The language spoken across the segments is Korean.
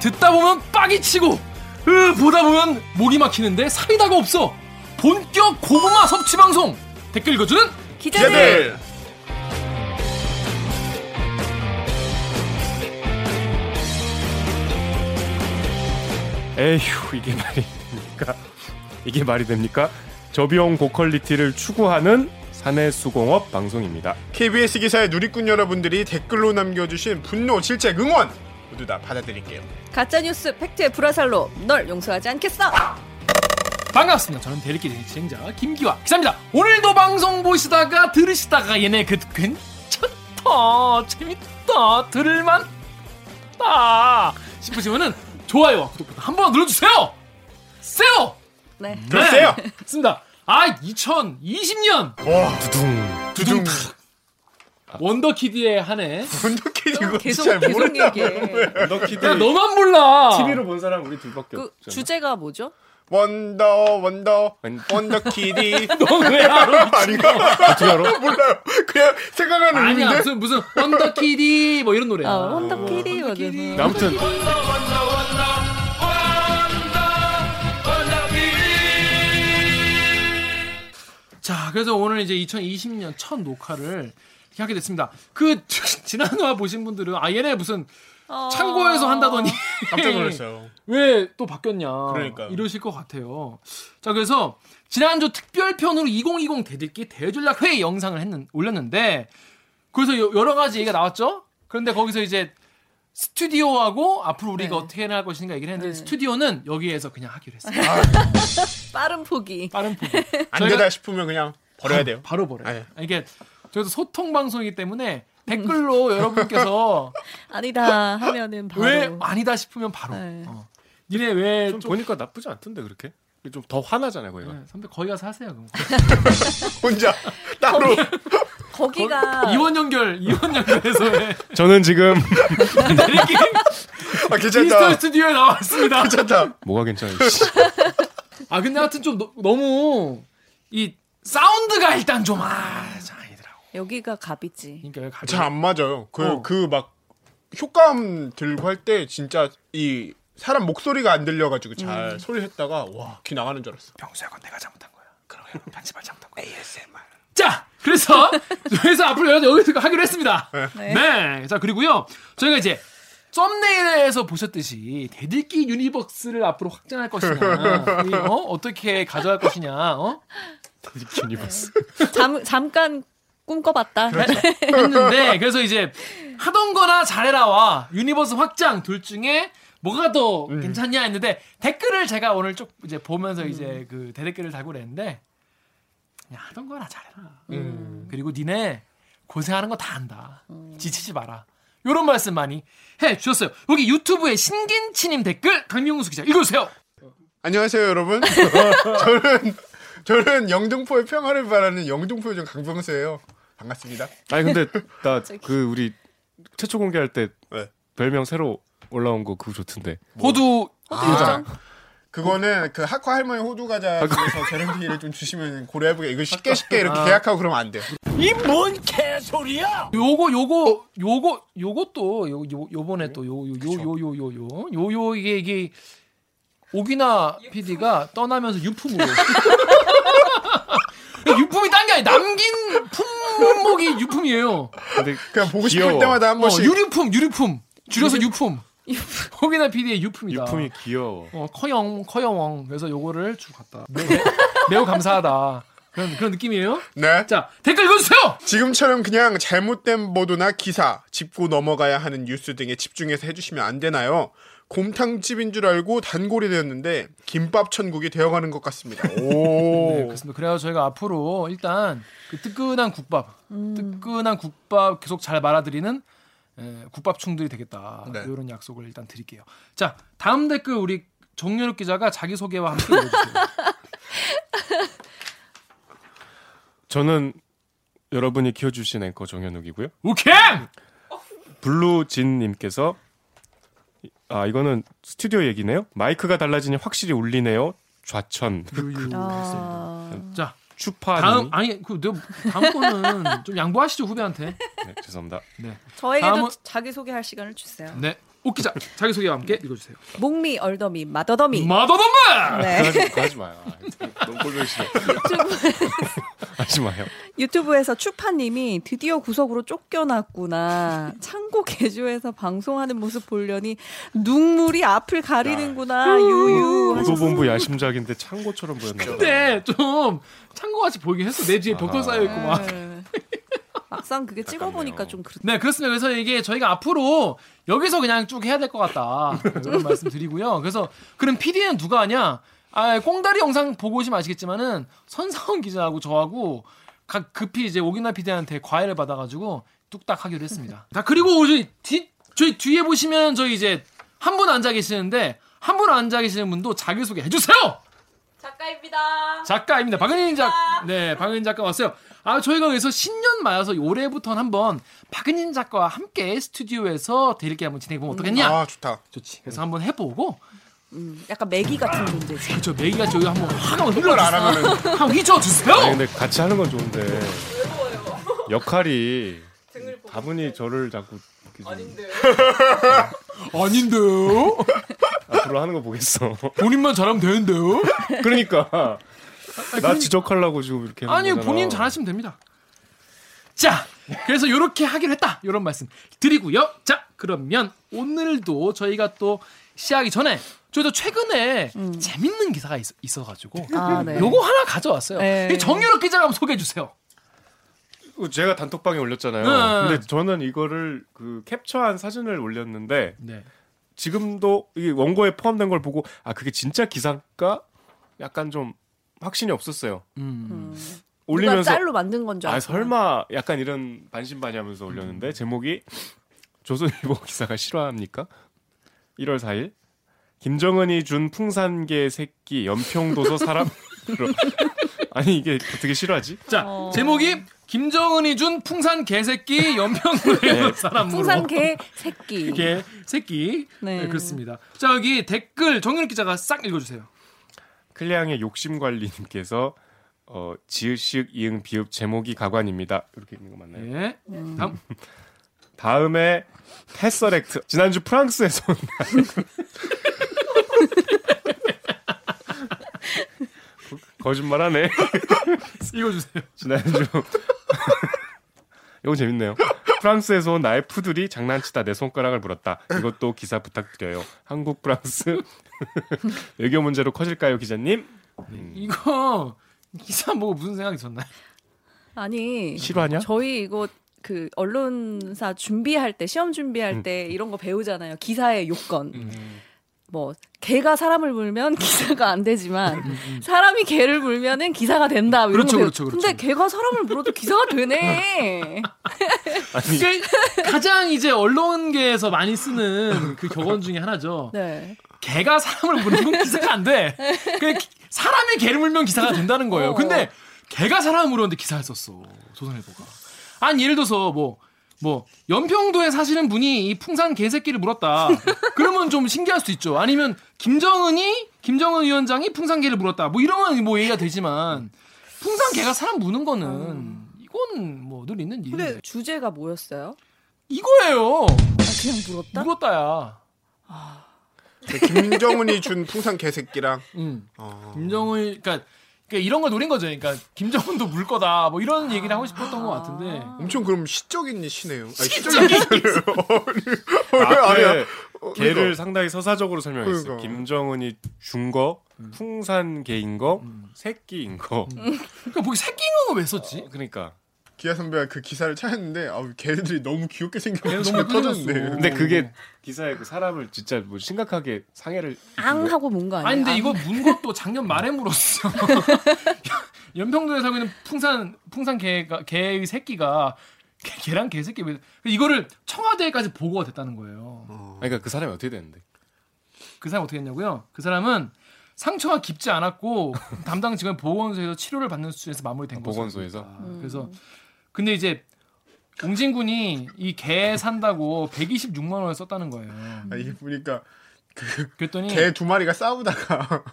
듣다 보면 빡이 치고 으, 보다 보면 목이 막히는데 사이다가 없어 본격 고구마 섭취 방송 댓글 읽어주는 기자들. 기자들. 에휴 이게 말이 됩니까? 이게 말이 됩니까? 저비용 고퀄리티를 추구하는 사내 수공업 방송입니다. KBS 기사의 누리꾼 여러분들이 댓글로 남겨주신 분노, 질책, 응원 모두 다 받아드릴게요. 가짜 뉴스 팩트의 불화살로 널 용서하지 않겠어. 반갑습니다 저는 대리기 진행자 김기화 기자입니다 오늘도 방송 보시다가 들으시다가 얘네 그 괜찮다 재밌다 들을만 다 싶으시면은 좋아요와 구독 버튼 한 번 눌러주세요 세요 네. 글쎄요. 습니다 아 2020년 와, 두둥 두둥. 원더키드의 한해 분노키드 이거 계속 잘 계속. 얘기해. 야 너만 몰라 TV로 본 사람 우리 둘밖에 그 없잖아. 주제가 뭐죠? 원더, 원더, 원- 원더키디. 너왜 알아 아닌가? 어떻게 알아? 몰라요. 그냥 생각나는 아니야 의미인데? 무슨 무슨 원더키디 뭐 이런 노래야 아, 원더키디 원더키디. 맞아요. 아무튼 자, 그래서 오늘 이제 2020년 첫 녹화를 이렇게 하게 됐습니다. 그 지난 화 보신 분들은 아 얘네 무슨 어. 창고에서 한다더니 깜짝 놀랐어요. 왜 또 바뀌었냐 그러니까요. 이러실 것 같아요. 자, 그래서 지난주 특별편으로 2020 대들기 대전략 회의 영상을 했는 올렸는데 그래서 여- 여러 가지 얘기가 나왔죠. 그런데 거기서 이제 스튜디오하고 앞으로 우리가 네. 어떻게 해나갈 것인가 얘기를 했는데 네. 스튜디오는 여기에서 그냥 하기로 했어요. 빠른 포기. 빠른 포기. 안 되다 싶으면 그냥 버려야 돼요. 바로 버려요. 네. 이게 저희도 소통 방송이기 때문에 댓글로 여러분께서 아니다 하면은 바로. 왜 아니다 싶으면 바로. 네. 어. 니네 왜 좀 좀, 보니까 나쁘지 않던데 그렇게 좀 더 화나잖아요 거기가. 네, 선배 거기 가서 하세요. 그럼. 혼자 따로. 거기 가 이원 연결, 이원 연결해서 해. 저는 지금 이렇게 아, 괜찮다. 스튜디오에 나왔습니다. 괜찮다. 뭐가 괜찮아요? 씨. 아 근데 하여튼 좀 너, 너무 이 사운드가 일단 좀 아, 좀 아니더라고. 여기가 갑이지. 그러니까 여기 가자. 잘안 맞아요. 그, 어. 그 막, 효과음 들고 할 때 진짜 이 사람 목소리가 안 들려가지고 잘 음. 소리 했다가 와, 귀 나가는 줄 알았어. 평소에 건 내가 잘못한 거야. 그럼 편집을 잘못한 거야. ASMR. 자, 그래서 그래서 앞으로 여기 여기서 하기로 했습니다. 네. 네. 자, 그리고요. 저희가 이제 thumbnail에서 보셨듯이 댓읽기 universe를 앞으로 확장할 것이냐, 이, 어? 어떻게 가져갈 것이냐, 어? universe. 잠 잠깐 꿈꿔봤다. 했는데 그래서 이제 하던 거나 잘해라와 universe 확장 둘 중에 뭐가 더 괜찮냐 했는데 댓글을 제가 오늘 쭉 이제 보면서 이제 그 대댓글을 달고 그랬는데 그냥 하던 거나 잘해라. 음. 그리고 니네 고생하는 거 다 안다. 지치지 마라. 요런 말씀 많이 해 주셨어요. 여기 유튜브에 신긴치님 댓글 강명수 기자 읽어주세요. 안녕하세요, 여러분. 저는, 저는 영등포의 평화를 바라는 영등포 요정 강병수예요. 반갑습니다. 아니 근데 나 그 우리 최초 공개할 때 네. 별명 새로 올라온 거 그거 좋던데. 호두 아, 그거는 그 학과 할머니 호두 과자 중에서 재능기를 좀 주시면 고려해보게. 이거 쉽게 쉽게 이렇게 아. 계약하고 그러면 안 돼. 요거 요거 요거 요것도 요, 요 요번에 또 요 요 요 요 요 요 요 요 이게 이게 오기나 PD가 떠나면서 유품으로 유품이 딴 게 아니라 남긴 품목이 유품이에요. 근데 그냥 보고 싶을 귀여워. 때마다 한 어, 번씩. 유류품 유류품 줄여서 유품. 오기나 PD의 유품이다. 유품이 귀여워. 어, 커영 커영왕 그래서 요거를 주고 갔다. 매, 매우 감사하다. 그런 그런 느낌이에요. 네. 자 댓글 읽어주세요. 지금처럼 그냥 잘못된 보도나 기사, 짚고 넘어가야 하는 뉴스 등에 집중해서 해주시면 안 되나요? 곰탕집인 줄 알고 단골이 되었는데 김밥 천국이 되어가는 것 같습니다. 네, 오. 그렇습니다. 그래서 저희가 앞으로 일단 그 뜨끈한 국밥, 뜨끈한 국밥 계속 잘 말아드리는 에, 국밥충들이 되겠다. 네. 이런 약속을 일단 드릴게요. 자, 다음 댓글 우리 정연욱 기자가 자기 소개와 함께 읽어주세요. 저는 여러분이 키워주신 앵커 정현욱이고요. 오케이. 블루진님께서 아 이거는 스튜디오 얘기네요. 마이크가 달라지니 확실히 울리네요. 좌천 유유. 아, 자 추파 다음 아니 그 다음 거는 좀 양보하시죠 후배한테. 네, 죄송합니다. 네. 저에게도 다음은- 자기 소개할 시간을 주세요. 네. 옥기자 자기 소개와 함께 읽어주세요. 목미 얼더미 마더더미. 마더덤마. 네. 그거 하지 마요. 아, 너무 꼴보기 싫어. 하지 마요. 유튜브에서 추파님이 드디어 구석으로 쫓겨났구나. 창고 개조해서 방송하는 모습 보려니 눈물이 앞을 가리는구나. 유유. 보도본부 야심작인데 창고처럼 보였나. 근데 좀 창고같이 보이긴 했어. 내 뒤에 벽돌 쌓여 있고 막. 네. 막상 그게 찍어보니까. 좀 그렇다. 네, 그렇습니다. 그래서 이게 저희가 앞으로 여기서 그냥 쭉 해야 될 것 같다. 이런 말씀 드리고요. 그래서 그럼 PD는 누가 하냐? 아, 꽁다리 영상 보고 오시면 아시겠지만은 선사원 기자하고 저하고 각 급히 이제 오기나 PD한테 과외를 받아가지고 뚝딱 하기로 했습니다. 자, 그리고 저희 뒤, 저희 뒤에 보시면 저희 이제 한 분 앉아 계시는데 한 분 앉아 계시는 분도 자기 소개 해주세요! 작가입니다. 작가입니다. 박은인 작, 네, 박은인 작가 왔어요. 아, 저희가 그래서 신년 맞아서 올해부터는 한번 박은인 작가와 함께 스튜디오에서 대리기 한번 진행해 보면 어떻겠냐? 아 좋다. 좋지. 그래서 한번 해보고, 음, 약간 매기 같은 존재지. 그쵸 매기가 저기 한번 확 한번 흘러주세요. 알아보면 한번 휘저어주세요. 아니 근데 같이 하는 건 좋은데 역할이 다분히 저를 자꾸 아닌데 아닌데요? 앞으로 하는 거 보겠어. 본인만 잘하면 되는데요? 그러니까 나 지적하려고 지금 이렇게 하는 아니 거잖아. 본인 잘하시면 됩니다. 자, 그래서 이렇게 하기로 했다. 이런 말씀 드리고요. 자, 그러면 오늘도 저희가 또 시작하기 전에 저희도 최근에 재밌는 기사가 있, 있어가지고 아, 네. 요거 하나 가져왔어요. 네. 이 정유럽 기자가 한번 소개해 주세요. 제가 단톡방에 올렸잖아요. 네. 근데 저는 이거를 그 캡처한 사진을 올렸는데 네. 지금도 이 원고에 포함된 걸 보고 아 그게 진짜 기사가 약간 좀 확신이 없었어요. 음. 음. 올리면서 짤로 만든 건줄아 알았어. 설마 약간 이런 반신반의하면서 올렸는데 제목이 조선일보 기사가 실화합니까? 1월 4일 김정은이 준 풍산개 새끼 연평도서 사람 아니 이게 어떻게 실화지? 자, 어. 제목이 김정은이 준 풍산 개새끼 연평도의 네. 사람으로. 풍산 개 새끼. 개 새끼. 네. 네. 그렇습니다. 자, 여기 댓글 정유럽 기자가 싹 읽어주세요. 클레앙의 욕심 관리님께서 어, 지읒 이응 비읍 제목이 가관입니다. 이렇게 있는 거 맞나요? 네. 다음. 다음에 테서렉트 지난주 프랑스에서 온 거짓말하네. 읽어주세요. 지난주 이거 재밌네요. 프랑스에서 온 나의 푸들이 장난치다 내 손가락을 물었다. 이것도 기사 부탁드려요. 한국 프랑스 외교 문제로 커질까요, 기자님? 이거 기사 보고 무슨 생각이 졌나요? 아니 실화냐? 저희 이거 그 언론사 준비할 때 시험 준비할 때 이런 거 배우잖아요. 기사의 요건. 뭐 개가 사람을 물면 기사가 안 되지만 사람이 개를 물면은 기사가 된다. 이런 그렇죠, 그렇죠, 그렇죠. 근데 개가 사람을 물어도 기사가 되네. 아니 그러니까 가장 이제 언론계에서 많이 쓰는 그 격언 중에 하나죠. 네. 개가 사람을 물면 기사가 안 돼. 그 사람이 개를 물면 기사가 된다는 거예요. 어. 근데 개가 사람을 물었는데 기사를 썼어. 조선일보가. 아니 예를 들어서 뭐. 뭐 연평도에 사시는 분이 이 풍산 개새끼를 물었다. 그러면 좀 신기할 수도 있죠. 아니면 김정은이 김정은 위원장이 풍산 개를 물었다. 뭐 이러면 뭐 얘기가 되지만 풍산 개가 사람 무는 거는 이건 뭐 늘 있는 일인데 근데 주제가 뭐였어요? 이거예요. 아, 그냥 물었다? 물었다야. 그 김정은이 준 풍산 개새끼랑 응. 어, 김정은 그러니까, 그러니까 이런 걸 노린 거죠. 그러니까 김정은도 물 거다. 뭐 이런 얘기를 하고 싶었던 것 같은데. 엄청 그럼 시적인 시네요. 아니, 시적인 시적인 아니야. 개를 그러니까. 상당히 서사적으로 설명했어요. 그러니까. 김정은이 준 거, 풍산 개인 거, 새끼인 거. 그러니까 거기 새끼인 건왜 썼지? 그러니까. 기아 선배가 그 기사를 찾았는데 아우 걔네들이 너무 귀엽게 생겨가지고 너무. 예뻐졌어. 근데 그게 기사에 그 사람을 진짜 뭐 심각하게 상해를 앙 하고 뭔가 아니야? 아니 근데 이거 문 것도 작년 말에 물었어. 연평도에 살고 있는 풍산 풍산 개가 개의 새끼가 개- 개랑 개 새끼 왜 이거를 청와대까지 보고가 됐다는 거예요. 그러니까 그 사람이 어떻게 됐는데? 그 사람 어떻게 했냐고요? 그 사람은 상처가 깊지 않았고 담당 직원 보건소에서 치료를 받는 수준에서 마무리된 거죠. 보건소에서? 그래서 근데 이제 옹진군이 이 개 산다고 126만 원을 썼다는 거예요. 아, 이게 보니까 그랬더니 개 두 마리가 싸우다가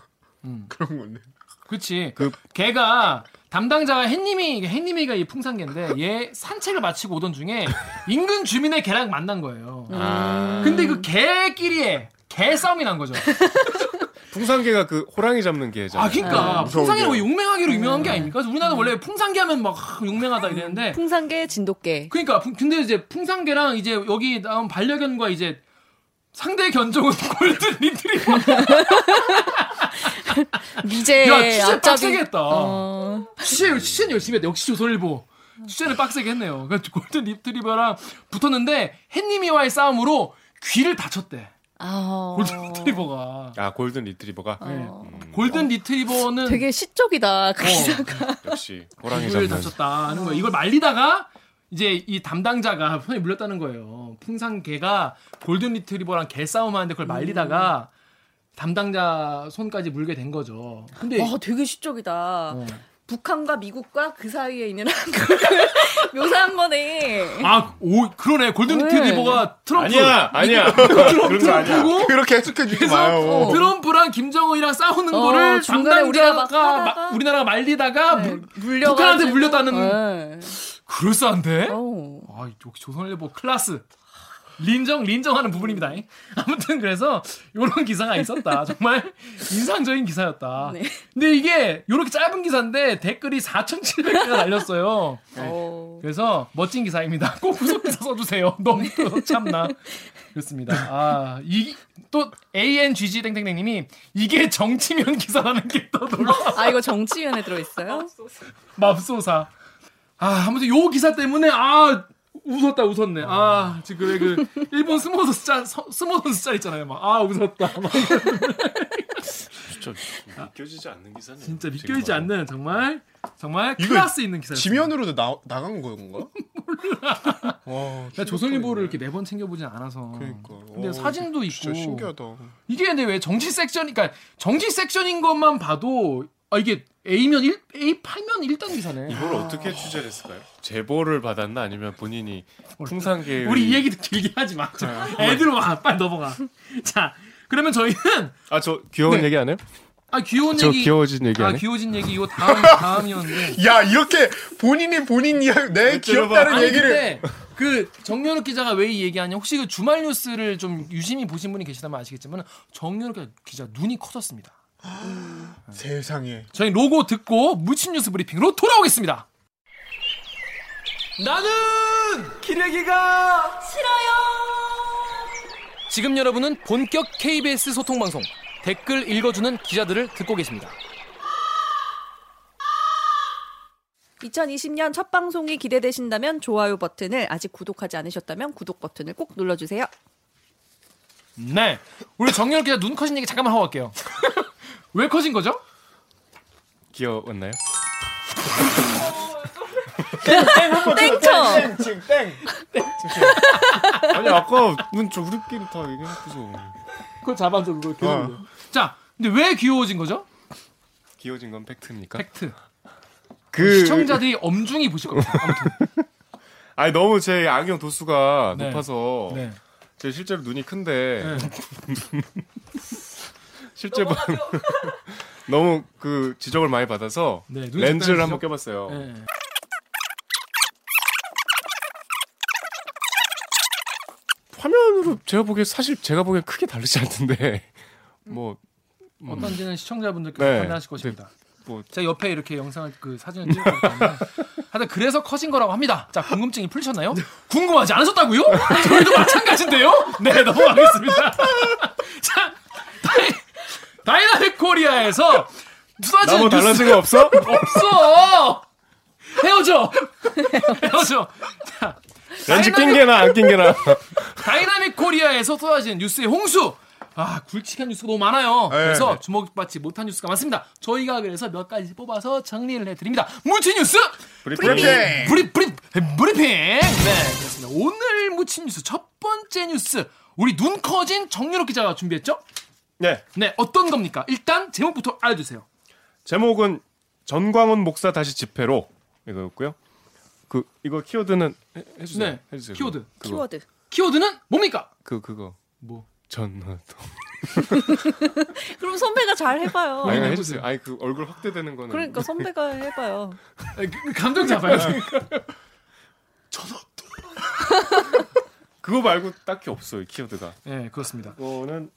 음. 그런 건데. 그치. 그- 걔가 담당자가 햇님이 햇님이가 이 풍산개인데 얘 산책을 마치고 오던 중에 인근 주민의 개랑 만난 거예요. 아. 근데 그 개끼리에 개 싸움이 난 거죠. 풍산개가 그 호랑이 잡는 개잖아요. 아, 그러니까 무서운 풍산개가 왜. 용맹하기로 유명한 게 아닙니까? 우리나라 원래 풍산개 하면 막 용맹하다 이랬는데 풍산개, 진돗개. 그러니까 풍- 근데 이제 풍산개랑 이제 여기 나온 반려견과 이제 상대 견종은 골든 리트리버. 미제 야, 앞잡이. 빡세게 했다. 어, 취재 취재는 열심히 했다. 역시 조선일보. 취재는 빡세게 했네요. 그러니까 골든 리트리버랑 붙었는데 햇님이와의 싸움으로 귀를 다쳤대. 아, 골든 리트리버가. 아 골든 리트리버가 네. 어. 골든 리트리버는 되게 시적이다. 그 어, 기사가. 역시 호랑이 잡는. 다쳤다 하는 거예요. 이걸 말리다가 이제 이 담당자가 손에 물렸다는 거예요. 풍산개가 골든 리트리버랑 개 싸움하는데 그걸 말리다가 담당자 손까지 물게 된 거죠. 근데 와, 되게 시적이다. 어. 북한과 미국과 그 사이에 있는 한국을 묘사한 거네. 아, 오, 그러네. 골든 네. 리트리버가 트럼프 아니야, 아니야. 아니야. 트럼프고 그렇게 해석해 주지 그래서 마요. 어. 트럼프랑 김정은이랑 싸우는 어, 거를 중간에 우리가 막 하다가 마- 우리나라가 말리다가 네, 물-. 북한한테 물렸다는 네. 그럴싸한데? 어. 아, 역시 조선일보 클라스. 린정, 린정하는 부분입니다. 아무튼 그래서 요런 기사가 있었다. 정말 인상적인 기사였다. 네. 근데 이게 요렇게 짧은 기사인데 댓글이 4,700개가 달렸어요. 어. 그래서 멋진 기사입니다. 꼭 후속 기사 써주세요. 너무 또 참나. 그렇습니다. 아, 이, 또, ANGG 땡땡땡님이 이게 정치면 기사라는 게 또 놀라. 아, 이거 정치면에 들어있어요? 맙소사. 아, 아무튼 요 기사 때문에, 아, 웃었다, 웃었네. 아, 지금 왜 그, 일본 스모 선수 짤, 서- 스모 선수 짤 있잖아요. 막, 아, 웃었다. 막 진짜 믿겨지지 않는 기사네. 진짜 믿겨지지 않는, 정말, 정말 클래스 있는 기사였어요. 지면으로도 나, 나간 건가? 몰라. 와, 조선일보를 이렇게 매번 챙겨보진 않아서. 그러니까. 근데 어, 사진도 있고. 진짜 신기하다. 이게 근데 왜 정치 섹션, 그러니까 정치 섹션인 것만 봐도, 아, 이게 A면 1, A 8면 1단 기사네. 이걸 어떻게 취재를 했을까요? 제보를 받았나 아니면 본인이 풍산개 우리 이 얘기도 길게 하지 마. 자, 애들 와, 빨리 넘어가. 자, 그러면 저희는, 아 저 귀여운 네. 얘기 안 해요? 아, 귀여운 저 얘기. 귀여워진 얘기 아, 안 해? 귀여워진 얘기 이거 다음 다음이었는데. 야, 이렇게 본인이 본인 이야기, 내 귀엽다는 아니 얘기를. 그 정연욱 기자가 왜 이 얘기하냐? 혹시 그 주말 뉴스를 좀 유심히 보신 분이 계시다면 아시겠지만 정연욱 기자 눈이 커졌습니다. 세상에. 저희 로고 듣고 무친 뉴스 브리핑으로 돌아오겠습니다. 나는 기레기가 싫어요. 지금 여러분은 본격 KBS 소통 방송 댓글 읽어주는 기자들을 듣고 계십니다. 2020년 첫 방송이 기대되신다면 좋아요 버튼을 아직 구독하지 않으셨다면 구독 버튼을 꼭 눌러주세요. 네, 우리 정연욱 기자 눈 커진 얘기 잠깐만 하고 갈게요. 왜 커진 거죠? 귀여웠나요? 땡쳐! 땡, 땡. 아니 아까 눈저 우리끼리 다 얘기해놓고서 그걸 잡아줘 그걸 계속. 어. 자, 근데 왜 귀여워진 거죠? 귀여워진 건 팩트입니까? 팩트. 그 시청자들이 엄중히 보실 겁니다. 아무튼. 아니 너무 제 안경 도수가 네. 높아서 네. 제 실제로 눈이 큰데 네. 실제 보 너무 그 지적을 많이 받아서 네, 렌즈를 한번? 껴봤어요. 네. 화면으로 제가 보기에 사실 제가 보기엔 크게 다르지 않던데 뭐 어떤지는 시청자분들께서 네. 판단하실 것입니다. 뭐 제가 옆에 이렇게 영상을 그 사진을 찍고 있는데 하여튼 그래서 커진 거라고 합니다. 자 궁금증이 풀리셨나요? 궁금하지 않으셨다고요? 저희도 마찬가지인데요. 네 넘어가겠습니다. 자 다이, dynamic Korea에서 쏟아지는 나뭐 뉴스 달라진 거 없어? 없어. 헤어져. 헤어져. 자 렌즈 dynamic- 낀 게나 안 낀 게나 dynamic Korea에서 쏟아지는 뉴스의 홍수. 아, 굵직한 뉴스가 너무 많아요. 네. 그래서 주목받지 못한 뉴스가 많습니다. 저희가 그래서 몇 가지 뽑아서 정리를 해드립니다. 묻힌 뉴스 브리핑. 브리핑. 브리 브리 브리핑. 네, 그렇습니다. 오늘 묻힌 뉴스 첫 번째 뉴스 우리 눈 커진 정유럽 기자가 준비했죠? 네 네, 어떤 겁니까? 일단 제목부터 알려주세요. 제목은 전광훈 목사 다시 집회로 이거였고요. 그 이거 키워드는 해, 해주세요. 네. 해주세요. 키워드. 그거. 키워드. 키워드는 뭡니까? 그 그거 뭐? 전화도. 그럼 선배가 잘 해봐요. 아니 해보세요. 해주세요. 아니 그 얼굴 확대되는 거는. 그러니까 선배가 해봐요. 아니, 그- 감정 잡아요. 그거 말고 딱히 없어요 키워드가. 네, 그렇습니다. 그거는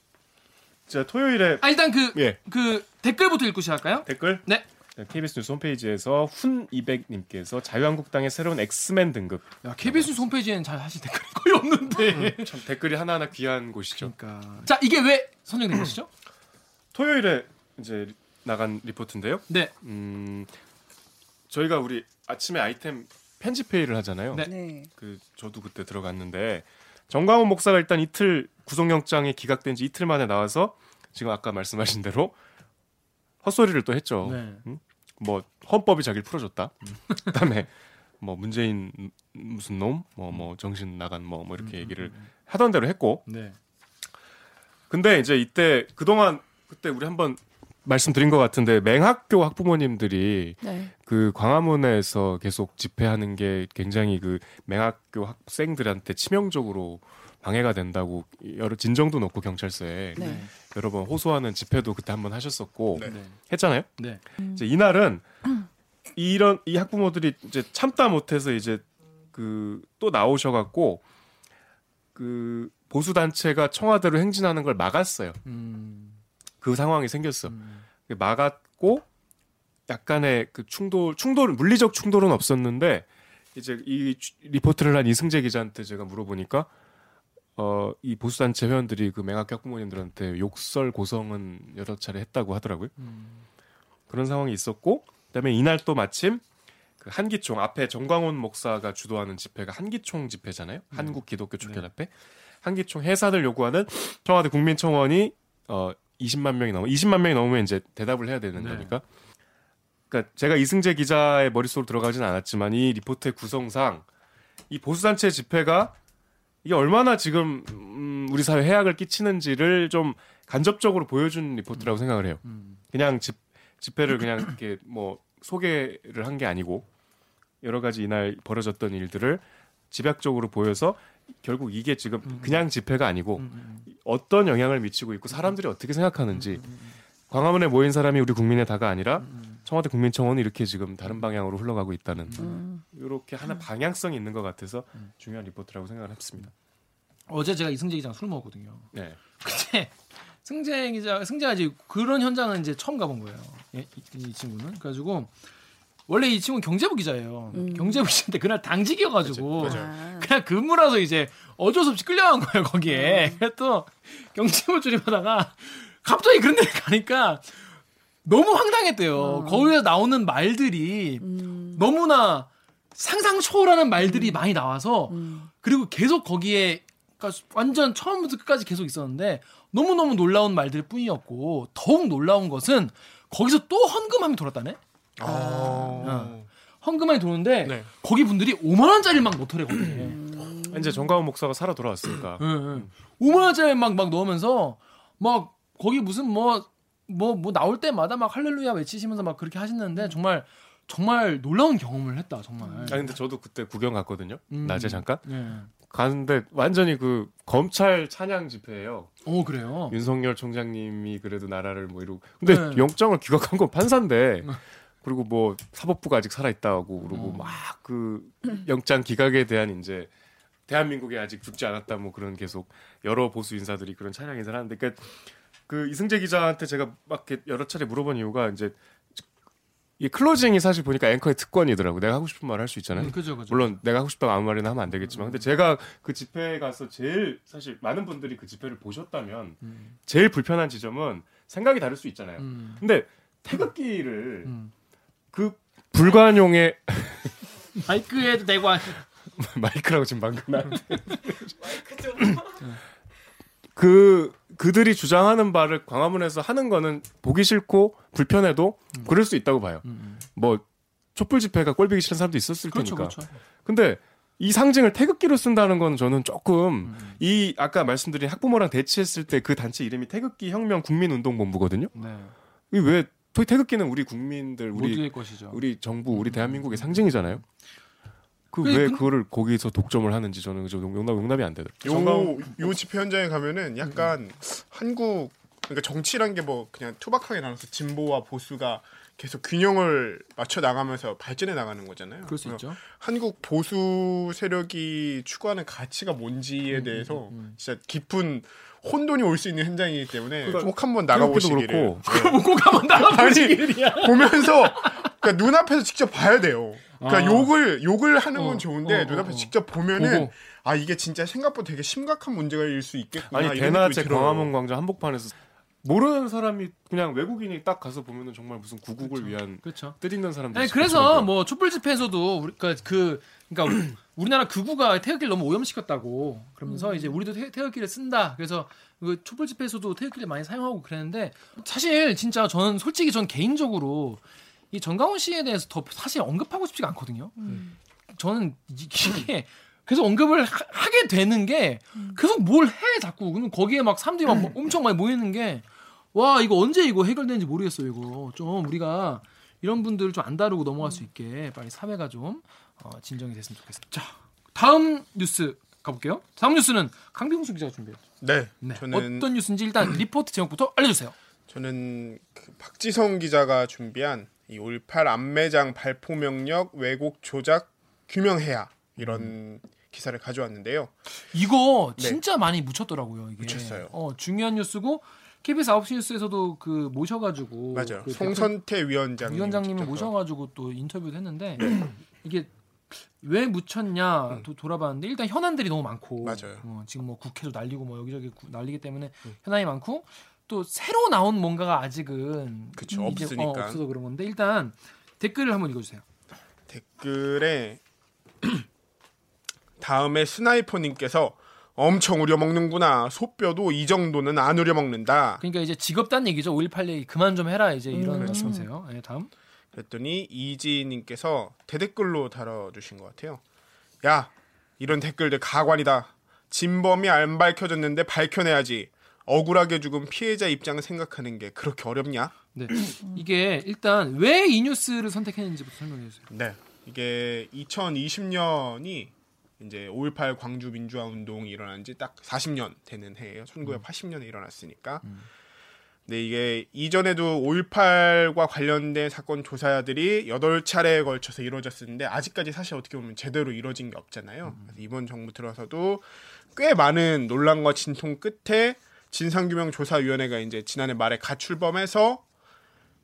제가 토요일에 아, 일단 그, 예 그 댓글부터 읽고 시작할까요? 댓글. 네. KBS 뉴스 홈페이지에서 훈 200님께서 자유한국당의 새로운 엑스맨 등급. 야, KBS 뉴스 홈페이지에는 잘 사실 댓글이 거의 없는데. 참 댓글이 하나하나 귀한 곳이죠. 그러니까. 자, 이게 왜 선정된 것이죠? 토요일에 이제 나간 리포트인데요. 네. 음, 저희가 우리 아침에 아이템 편집 회의를 하잖아요. 네. 네. 그 저도 그때 들어갔는데 정광훈 목사가 일단 이틀 구속영장이 기각된 지 이틀 만에 나와서 지금 아까 말씀하신 대로 헛소리를 또 했죠. 네. 뭐 헌법이 자기를 풀어줬다. 그다음에 뭐 문재인 무슨 놈, 뭐뭐 정신 나간 뭐뭐 이렇게 얘기를 하던 대로 했고. 네. 근데 이제 이때 그동안 그때 우리 한번 말씀드린 것 같은데 맹학교 학부모님들이 네. 그 광화문에서 계속 집회하는 게 굉장히 그 맹학교 학생들한테 치명적으로 방해가 된다고 여러 진정도 넣고 경찰서에 네. 여러 번 호소하는 집회도 그때 한 번 하셨었고 네. 네. 했잖아요. 네. 이제 이날은 이런 이 학부모들이 이제 참다 못해서 이제 그 또 나오셔갖고 그 보수 단체가 청와대로 행진하는 걸 막았어요. 음. 그 상황이 생겼어. 음. 막았고 약간의 그 충돌 충돌 물리적 충돌은 없었는데 이제 이 추- 리포트를 한 이승재 기자한테 제가 물어보니까 어 이 보수 단체 회원들이 그 맹학교 학부모님들한테 욕설 고성은 여러 차례 했다고 하더라고요. 음. 그런 상황이 있었고 그다음에 이날 또 마침 그 한기총 앞에 정광훈 목사가 주도하는 집회가 한기총 집회잖아요. 한국 기독교 촉결협회 한기총 해산을 요구하는 청와대 국민청원이 어 20만 명이 넘어 20만 명이 넘으면 이제 대답을 해야 되는 네. 거니까. 그러니까 제가 이승재 기자의 머릿속으로 들어가진 않았지만 이 리포트의 구성상 이 보수단체 집회가 이게 얼마나 지금 음, 우리 사회 해악을 끼치는지를 좀 간접적으로 보여준 리포트라고 생각을 해요. 음. 그냥 집 집회를 그냥 이렇게 뭐 소개를 한 게 아니고 여러 가지 이날 벌어졌던 일들을 집약적으로 보여서 결국 이게 지금 그냥 집회가 아니고 음. 어떤 영향을 미치고 있고 사람들이 어떻게 생각하는지 광화문에 모인 사람이 우리 국민의 다가 아니라 청와대 국민청원이 이렇게 지금 다른 방향으로 흘러가고 있다는 음. 이렇게 하나 방향성이 있는 것 같아서 중요한 리포트라고 생각을 했습니다. 어제 제가 이승재 기자랑 술 먹었거든요. 네. 근데 승재 기자, 승재가 이제 그런 현장은 이제 처음 가본 거예요. 예, 이, 이 친구는. 그래가지고 원래 이 친구는 경제부 기자예요. 음. 경제부 기자인데 그날 당직이어가지고 맞아요. 아. 그냥 근무라서 이제 어쩔 수 없이 끌려간 거예요 거기에. 그래서 또 경제부 출입하다가 갑자기 그런 데 가니까 너무 황당했대요. 어. 거기서 나오는 말들이 음. 너무나 상상 초월하는 말들이 많이 나와서 음. 그리고 계속 거기에 그러니까 완전 처음부터 끝까지 계속 있었는데 너무너무 놀라운 말들 뿐이었고 더욱 놀라운 것은 거기서 또 헌금함이 돌았다네? 아. 헌금함이 도는데 네. 거기 분들이 5만 원짜리 막 넣더래 거기에. 음. 이제 정광훈 목사가 살아 돌아왔으니까 응, 응. 5만 원짜리 막, 막 넣으면서 막 거기 무슨 뭐 뭐 뭐 나올 때마다 막 할렐루야 외치시면서 막 그렇게 하시는데 정말 정말 놀라운 경험을 했다 정말. 아 근데 저도 그때 구경 갔거든요. 음. 낮에 잠깐 예. 가는데 완전히 그 검찰 찬양 집회예요. 어 그래요. 윤석열 총장님이 그래도 나라를 뭐 이러고 근데 네. 영장을 기각한 건 판사인데 그리고 뭐 사법부가 아직 살아 있다고 그러고 어. 막그 영장 기각에 대한 이제 대한민국이 아직 죽지 않았다 뭐 그런 계속 여러 보수 인사들이 그런 찬양 인사를 하는데 그러니까 그 이승재 기자한테 제가 막 여러 차례 물어본 이유가 이제 이 클로징이 사실 보니까 앵커의 특권이더라고. 내가 하고 싶은 말 할 수 있잖아요. 음, 그죠 그죠. 물론 내가 하고 싶다고 아무 말이나 하면 안 되겠지만 근데 제가 그 집회에 가서 제일 사실 많은 분들이 그 집회를 보셨다면 음. 제일 불편한 지점은 생각이 다를 수 있잖아요. 음. 근데 태극기를 음. 그 불관용의 마이크에도 대고 하- 마이크라고 지금 방금 나한테 그 그들이 주장하는 바를 광화문에서 하는 거는 보기 싫고 불편해도 그럴 수 있다고 봐요. 음. 뭐 촛불 집회가 꼴보기 싫은 사람도 있었을 그렇죠 테니까. 그렇죠. 근데 이 상징을 태극기로 쓴다는 건 저는 조금 음. 이 아까 말씀드린 학부모랑 대치했을 때 그 단체 이름이 태극기 혁명 국민운동본부거든요. 네. 이왜 태극기는 우리 국민들 우리 모두의 것이죠. 우리 정부 우리 대한민국의 상징이잖아요. 그 그- 왜 그- 그거를 거기서 독점을 하는지 저는 좀 용납 용납이 안 되더라고요. 요, 요 집회 현장에 가면은 약간 한국 그러니까 정치란 게 뭐 그냥 투박하게 나눠서 진보와 보수가 계속 균형을 맞춰 나가면서 발전해 나가는 거잖아요. 그럴 수 있죠. 한국 보수 세력이 추구하는 가치가 뭔지에 대해서 진짜 깊은 혼돈이 올 수 있는 현장이기 때문에 그러니까 꼭 한번 나가보시기를 그렇고 그럼 꼭 한번 나가보시길이야. 보면서 그러니까 눈앞에서 직접 봐야 돼요. 그러니까 아. 욕을 욕을 하는 건 어, 좋은데 어, 눈앞에서 어, 어. 직접 보면은 보고. 아 이게 진짜 생각보다 되게 심각한 문제가 일 수 있겠구나. 아니 대낮에. 광화문 광장 한복판에서 모르는 사람이 그냥 외국인이 딱 가서 보면은 정말 무슨 구국을 위한 그렇죠. 뜻있는 사람들. 아니 그래서 뭐 촛불 집회에서도 우리가 그 그러니까 우리나라 극우가 태극기를 너무 오염시켰다고 그러면서 이제 우리도 태, 태극기를 쓴다. 그래서 그 촛불 집회에서도 태극기를 많이 사용하고 그랬는데 사실 진짜 저는 솔직히 전 개인적으로 이 정강훈 씨에 대해서 더 사실 언급하고 싶지가 않거든요. 저는 이게 계속 언급을 하, 게 되는 게 계속 뭘 해 자꾸. 그럼 거기에 막 사람들이 막 엄청 많이 모이는 게 와 이거 언제 이거 해결되는지 모르겠어요 이거. 좀 우리가 이런 분들 좀안 다루고 넘어갈 수 있게 빨리 사회가 좀 어, 진정이 됐으면 좋겠습니다. 자 다음 뉴스 가볼게요. 다음 뉴스는 강병수 기자가 준비해요. 네, 네. 저는 어떤 뉴스인지 일단 리포트 제목부터 알려주세요. 저는 그 박지성 기자가 준비한 이 올팔 안매장 발포 명령 왜곡 조작 규명해야 이런 기사를 가져왔는데요. 이거 네. 진짜 많이 묻혔더라고요. 이게 묻혔어요. 어, 중요한 뉴스고 KBS 9시 뉴스에서도 그 모셔가지고 맞아요. 그 송선태 위원장 위원장님을 모셔가지고 또 인터뷰도 했는데 이게 왜 묻혔냐 또 돌아봤는데 일단 현안들이 너무 많고 음. 맞아요. 어, 지금 뭐 국회도 날리고 뭐 여기저기 구- 날리기 때문에 음. 현안이 많고 또 새로 나온 뭔가가 아직은 그쵸, 이제, 없으니까. 어, 없어서 그런 건데 일단 댓글을 한번 읽어주세요. 댓글에 다음에 스나이퍼님께서 엄청 우려먹는구나. 소뼈도 이 정도는 안 우려먹는다. 그러니까 이제 직업단 얘기죠. 5.18 얘기 그만 좀 해라 이제 이런 음. 말씀이세요. 네, 다음. 그랬더니 이지님께서 대댓글로 달아주신 것 같아요. 야 이런 댓글들 가관이다. 진범이 안 밝혀졌는데 밝혀내야지. 억울하게 죽은 피해자 입장을 생각하는 게 그렇게 어렵냐? 네. 이게 일단 왜 이 뉴스를 선택했는지부터 설명해 주세요. 네. 이게 2020년이 이제 5.18 광주 민주화 운동이 일어난 지 딱 40년 되는 해예요. 1980년에 일어났으니까. 근데 이게 이전에도 5.18과 관련된 사건 조사들이 8차례에 걸쳐서 이루어졌었는데 아직까지 사실 어떻게 보면 제대로 이루어진 게 없잖아요. 그래서 이번 정부 들어서도 꽤 많은 논란과 진통 끝에 진상규명 조사위원회가 이제 지난해 말에 가출범해서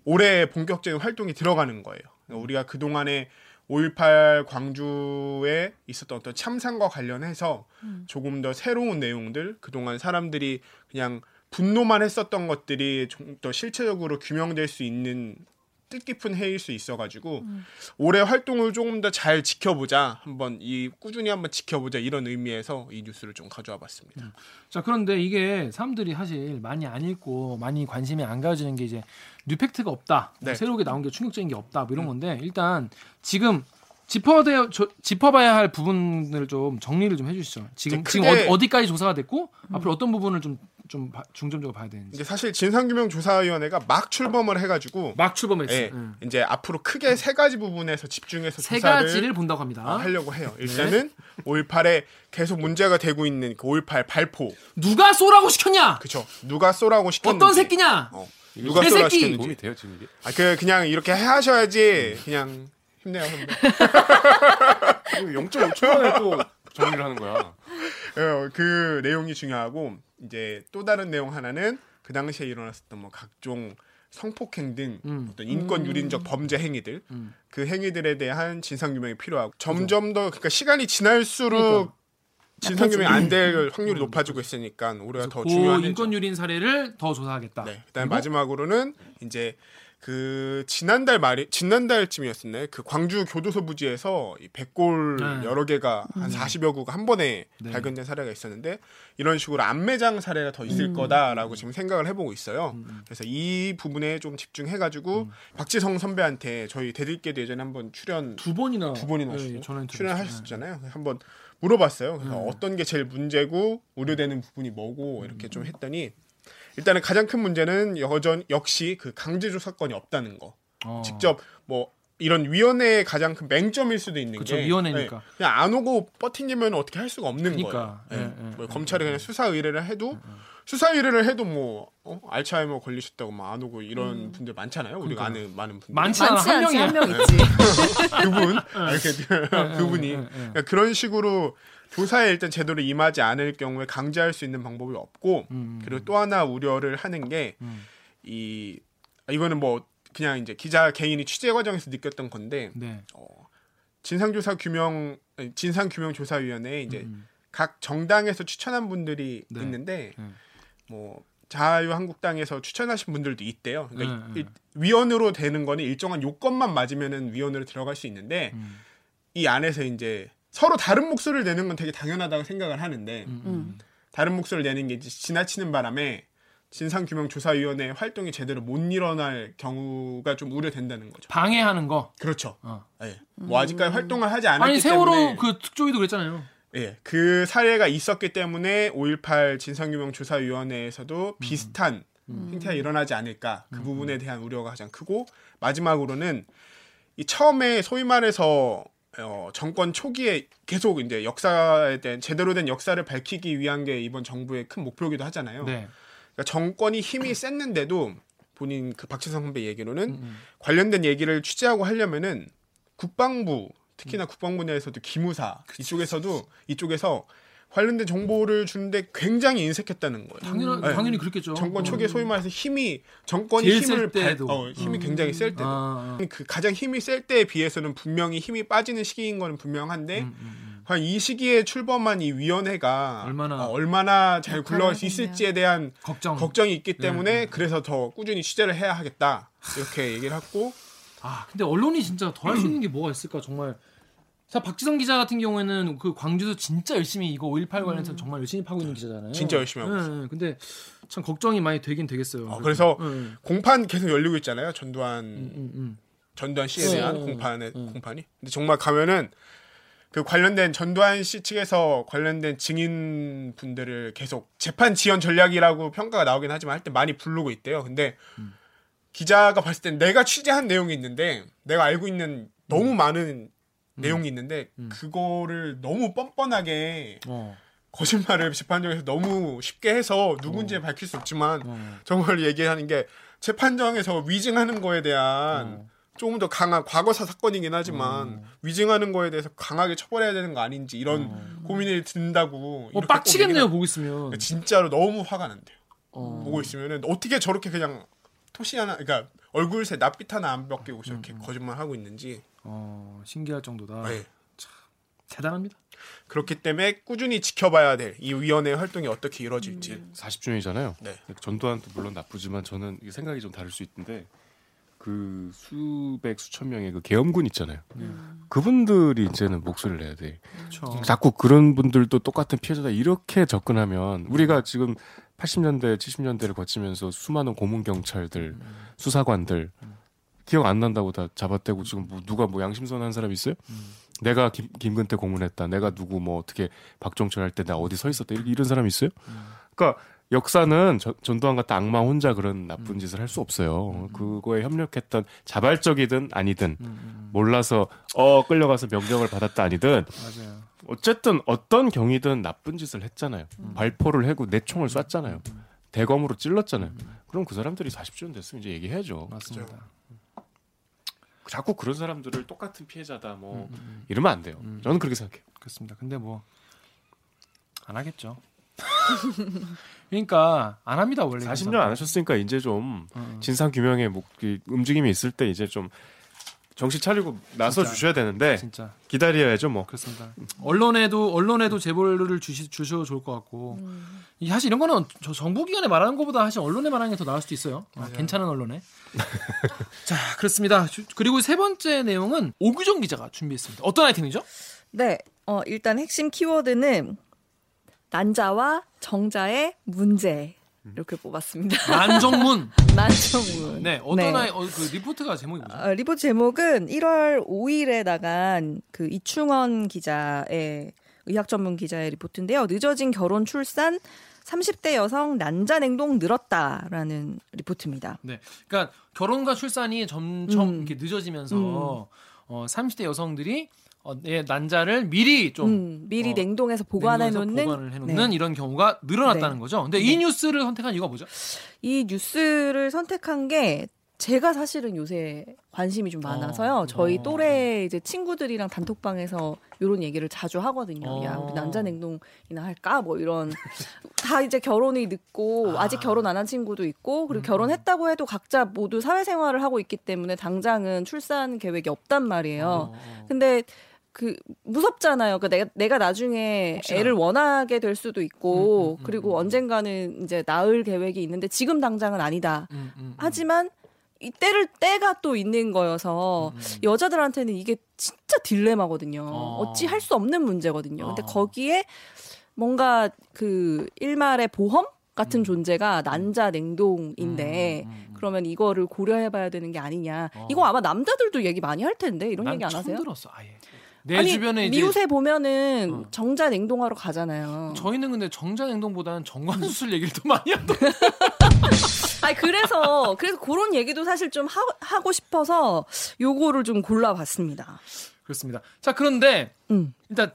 올해 본격적인 활동이 들어가는 거예요. 우리가 그 동안에 5.18 광주에 있었던 어떤 참상과 관련해서 조금 더 새로운 내용들, 그동안 사람들이 그냥 분노만 했었던 것들이 좀 더 실체적으로 규명될 수 있는 뜻깊은 해일 수 있어가지고 올해 활동을 조금 더 잘 지켜보자, 한번 이 꾸준히 한번 지켜보자 이런 의미에서 이 뉴스를 좀 가져와 봤습니다. 자 그런데 이게 사람들이 사실 많이 안 읽고 많이 관심이 안 가지는 게 이제 뉴팩트가 없다 뭐 네. 새롭게 나온 게 충격적인 게 없다 뭐 이런 건데 일단 지금 짚어야 짚어봐야 할 부분을 좀 정리를 좀 해주시죠. 지금 지금 어, 디까지 조사가 됐고 앞으로 어떤 부분을 좀 좀 중점적으로 봐야 되는지. 이제 사실 진상규명 조사위원회가 막 출범을 해가지고 막 출범했어요. 예, 응. 이제 앞으로 크게 세 가지 부분에서 집중해서 세 조사를 가지를 본다고 합니다. 하려고 해요. 일단은 5.18에 계속 문제가 되고 있는 그 5.18 발포, 누가 쏘라고 시켰냐? 그쵸? 누가 쏘라고 시켰는지, 어떤 새끼냐? 어, 누가 개 쏘라 새끼! 도움이 시켰는지. 돼요 지금 이게? 아, 그 그냥 이렇게 하셔야지 그냥 힘내요. 선배. 0.5초 만에 또 정리를 하는 거야. 어, 그 내용이 중요하고 이제 또 다른 내용 하나는 그 당시에 일어났었던 뭐 각종 성폭행 등 음. 어떤 인권 유린적 범죄 행위들 음. 그 행위들에 대한 진상 규명이 필요하고 점점 더 그러니까 시간이 지날수록 그러니까. 진상 규명이 안 될 확률이 높아지고 있으니까 우리가 더 그 중요한 해죠. 인권 유린 사례를 더 조사하겠다. 네. 그다음 마지막으로는 이제 그 지난달 말이 지난달쯤이었었네. 그 광주 교도소 부지에서 이 백골 네. 여러 개가 한 40여 구가 한 번에 네. 발견된 사례가 있었는데 이런 식으로 안매장 사례가 더 있을 음. 거다라고 지금 생각을 해보고 있어요. 그래서 이 부분에 좀 집중해가지고 음. 박지성 선배한테 저희 대들께도 예전에 한번 출연 두 번이나 두 번이나 예, 하셨어요. 전화 인터뷰 출연하셨잖아요. 한번 물어봤어요. 그래서 음. 어떤 게 제일 문제고 우려되는 부분이 뭐고 이렇게 좀 했더니 일단은 가장 큰 문제는 여전 역시 그 강제조 사건이 없다는 거. 어. 직접 뭐 이런 위원회의 가장 큰 맹점일 수도 있는 그쵸, 게 위원회니까. 예, 그냥 안 오고 버티면 어떻게 할 수가 없는 그러니까. 거예요. 예, 예. 예, 뭐 예, 검찰이 그냥 수사 의뢰를 해도 수사 의뢰를 해도 뭐 어? 알츠하이머 걸리셨다고 막 안 오고 이런 분들 많잖아요. 우리가 아는 많은 분들. 많지 않아 한 않지 명이야. 한명 있지. 그분 이렇게 그분이 그러니까 그런 식으로 조사에 일단 제대로 임하지 않을 경우에 강제할 수 있는 방법이 없고 음, 그리고 또 하나 우려를 하는 게이 이거는 뭐 그냥 이제 기자 개인이 취재 과정에서 느꼈던 건데 네. 진상조사 규명 아니, 진상규명조사위원회에 이제 각 정당에서 추천한 분들이 네. 있는데 음. 뭐 자유한국당에서 추천하신 분들도 있대요. 그러니까 음, 일- 위원으로 되는 거는 일정한 요건만 맞으면은 위원으로 들어갈 수 있는데 음. 이 안에서 이제 서로 다른 목소리를 내는 건 되게 당연하다고 생각을 하는데 음. 다른 목소리를 내는 게 지나치는 바람에 진상규명조사위원회 활동이 제대로 못 일어날 경우가 좀 우려된다는 거죠. 방해하는 거. 그렇죠. 어. 예. 뭐 아직까지 활동을 하지 않았기 아니 세월호 때문에 그 특조위도 그랬잖아요. 예, 그 사례가 있었기 때문에 5.18 진상규명조사위원회에서도 비슷한 행태가 일어나지 않을까 그 부분에 대한 우려가 가장 크고 마지막으로는 이 처음에 소위 말해서 어, 정권 초기에 계속 이제 역사에 대한 제대로 된 역사를 밝히기 위한 게 이번 정부의 큰 목표이기도 하잖아요. 네. 그러니까 정권이 힘이 셌는데도 본인 그 박지성 선배 얘기로는 음, 관련된 얘기를 취재하고 하려면은 국방부 특히나 국방부 내에서도 기무사 이쪽에서도 이쪽에서 관련된 정보를 주는데 굉장히 인색했다는 거예요. 당연 네. 당연히 그렇겠죠. 정권 어. 초기에 소위 말해서 힘이 정권이 제일 힘을 셀 발-. 어, 힘이 굉장히 셀 때도 아, 아. 그 가장 힘이 셀 때에 비해서는 분명히 힘이 빠지는 시기인 거는 분명한데 음, 음, 과연 이 시기에 출범한 이 위원회가 얼마나- 어, 얼마나 잘 굴러갈 수. 있을지에 대한 걱정. 걱정이 있기 네, 때문에 그래서 더 꾸준히 취재를 해야 하겠다 이렇게 얘기를 했고 아 근데 언론이 진짜 더 할 수 있는 게 뭐가 있을까 정말. 자 박지성 기자 같은 경우에는 그 광주에서 진짜 열심히 이거 5.18 관련해서 정말 열심히 파고 있는 기자잖아요. 진짜 열심히 하고 네, 네. 근데 참 걱정이 많이 되긴 되겠어요. 어, 그래서 네, 네. 공판 계속 열리고 있잖아요 전두환 음, 음. 전두환 씨에 네, 대한 네, 공판에 네. 공판이 근데 정말 가면은 그 관련된 전두환 씨 측에서 관련된 증인 분들을 계속 재판 지연 전략이라고 평가가 나오긴 하지만 할 때 많이 부르고 있대요. 근데 음. 기자가 봤을 땐 내가 취재한 내용이 있는데 내가 알고 있는 너무 음. 많은 내용이 있는데 그거를 너무 뻔뻔하게 어. 거짓말을 재판정에서 너무 쉽게 해서 누군지 밝힐 수 없지만 어. 정말 얘기하는 게 재판정에서 위증하는 거에 대한 어. 조금 더 강한 과거사 사건이긴 하지만 위증하는 거에 대해서 강하게 처벌해야 되는 거 아닌지 이런 고민이 든다고 어, 빡치겠네요 꼭 보고 있으면. 진짜로 너무 화가 난대요. 어. 보고 있으면은 어떻게 저렇게 그냥 토시 하나 그러니까 얼굴새 낯빛 하나 안 벗기고 저렇게 거짓말 하고 있는지 어, 신기할 정도다. 네. 대단합니다. 그렇기 때문에 꾸준히 지켜봐야 될 이 위원회 활동이 어떻게 이루어질지 40주년이잖아요. 네. 전두환도 물론 나쁘지만 저는 생각이 좀 다를 수 있는데 그 수백 수천 명의 그 계엄군 있잖아요. 그분들이 이제는 목소리를 내야 돼. 그렇죠. 자꾸 그런 분들도 똑같은 피해자다 이렇게 접근하면 우리가 지금 80년대 70년대를 거치면서 수많은 고문 경찰들 수사관들 기억 안 난다고 다 잡아떼고 지금 뭐 누가 뭐 양심선한 사람 있어요? 내가 김, 김근태 고문했다. 내가 누구 뭐 어떻게 박종철 할 때 나 어디 서 있었다. 이런, 이런 사람 있어요? 그러니까 역사는 전, 전두환 같은 악마 혼자 그런 나쁜 짓을 할 수 없어요. 그거에 협력했던 자발적이든 아니든 몰라서 어 끌려가서 명령을 받았다 아니든 맞아요. 어쨌든 어떤 경위든 나쁜 짓을 했잖아요. 발포를 해고 내 총을 쐈잖아요. 대검으로 찔렀잖아요. 그럼 그 사람들이 40주년 됐으면 이제 얘기해야죠. 맞습니다. 자꾸 그런 사람들을 똑같은 피해자다 뭐 이러면 안 돼요. 저는 그렇게 생각해요. 그렇습니다. 근데 뭐 안 하겠죠. 그러니까 안 합니다 원래. 40년 안 하셨으니까 이제 좀 어. 진상 규명에 뭐 이- 움직임이 있을 때 이제 좀 정신 차리고 나서 진짜. 주셔야 되는데 진짜 기다려야죠 뭐. 그렇습니다. 언론에도 언론에도 제보를 주시, 주셔도 좋을 것 같고 이 사실 이런 거는 저 정부 기관에 말하는 것보다 사실 언론에 말하는 게 더 나을 수도 있어요. 어, 괜찮은 언론에. 자 그렇습니다. 주- 그리고 세 번째 내용은 오규정 기자가 준비했습니다. 어떤 아이템이죠? 네, 어, 일단 핵심 키워드는 난자와 정자의 문제 이렇게 뽑았습니다. 안정문. 난정문. 네 어떤 아이 어, 그 리포트가 제목이 뭐죠? 어, 리포트 제목은 1월 5일에 나간 그 이충원 기자의 의학 전문 기자의 리포트인데요. 늦어진 결혼 출산 30대 여성 난자 냉동 늘었다라는 리포트입니다. 네. 그러니까 결혼과 출산이 점점 음. 이렇게 늦어지면서 어, 30대 여성들이 어, 내 난자를 미리 좀 음, 미리 어, 냉동해서 보관해 놓는 네. 이런 경우가 늘어났다는 네. 거죠. 근데 이 네. 뉴스를 선택한 이유가 뭐죠? 이 뉴스를 선택한 게 제가 사실은 요새 관심이 좀 많아서요. 어. 저희 어. 또래 이제 친구들이랑 단톡방에서 이런 얘기를 자주 하거든요. 어. 야, 우리 난자 냉동이나 할까? 뭐 이런 다 이제 결혼이 늦고 아. 아직 결혼 안 한 친구도 있고 그리고 음. 결혼했다고 해도 각자 모두 사회생활을 하고 있기 때문에 당장은 출산 계획이 없단 말이에요. 어, 어. 근데 그 무섭잖아요. 그 내가 내가 나중에 혹시나. 애를 원하게 될 수도 있고 음, 음, 음, 그리고 음. 언젠가는 이제 낳을 계획이 있는데 지금 당장은 아니다. 음, 음, 음. 하지만 이 때를 때가 또 있는 거여서 음, 음. 여자들한테는 이게 진짜 딜레마거든요. 어. 어. 찌 할 수 없는 문제거든요. 근데 어. 거기에 뭔가 그 일말의 보험 같은 음. 존재가 난자 냉동인데 음, 음, 음. 그러면 이거를 고려해봐야 되는 게 아니냐. 어. 이거 아마 남자들도 얘기 많이 할 텐데 이런 난 얘기 안 하세요? 들었어. 아예. 내 아니 주변에 이제 미우새 보면은 어. 정자 냉동하러 가잖아요. 저희는 근데 정자 행동보다는 정관 수술 얘기를 더 많이 하더라고요. 아니 그래서 그래서 그런 얘기도 사실 좀 하, 하고 싶어서 요거를 좀 골라봤습니다. 그렇습니다. 자 그런데 음. 일단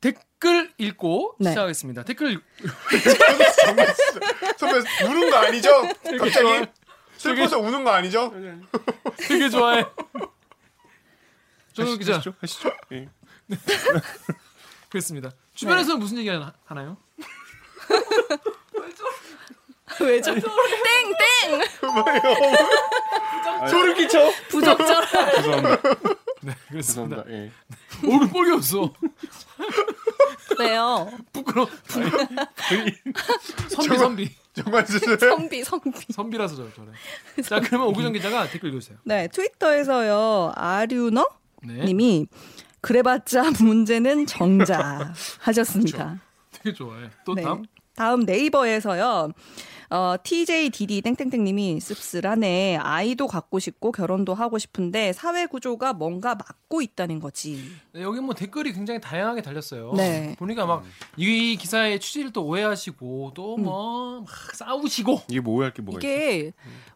댓글 읽고 네. 시작하겠습니다. 댓글 읽- 선배 우는 거 아니죠? 갑자기 슬퍼서 우는 거 아니죠? 되게 좋아해. 조동 기자 하시죠. 하시죠. 예. 그렇습니다. 네. 주변에서 는 무슨 얘기 하나- 하나요? 왜죠? 땡땡 소름 끼쳐. 부적절. 죄송합니다. 네 그렇습니다. 죄송합니다. 예. 얼굴 빨개졌어. 왜요? 부끄러. 선비 선비 정말 진짜 성비 성비. 선비라서 저 저래. 자 그러면 오구정 기자가 댓글 읽어주세요. 네 트위터에서요 아류너 네. 님이 그래봤자 문제는 정자 하셨습니다. 되게 좋아해. 또 네. 다음. 다음 네이버에서요. 어, TJDD 땡땡땡님이 씁쓸하네. 아이도 갖고 싶고 결혼도 하고 싶은데 사회 구조가 뭔가 막고 있다는 거지. 네, 여기 뭐 댓글이 굉장히 다양하게 달렸어요. 네. 보니까 막 이 기사의 취지를 또 오해하시고 또 음. 뭐막 싸우시고 이게 뭐 오해할 게 뭐가 있어?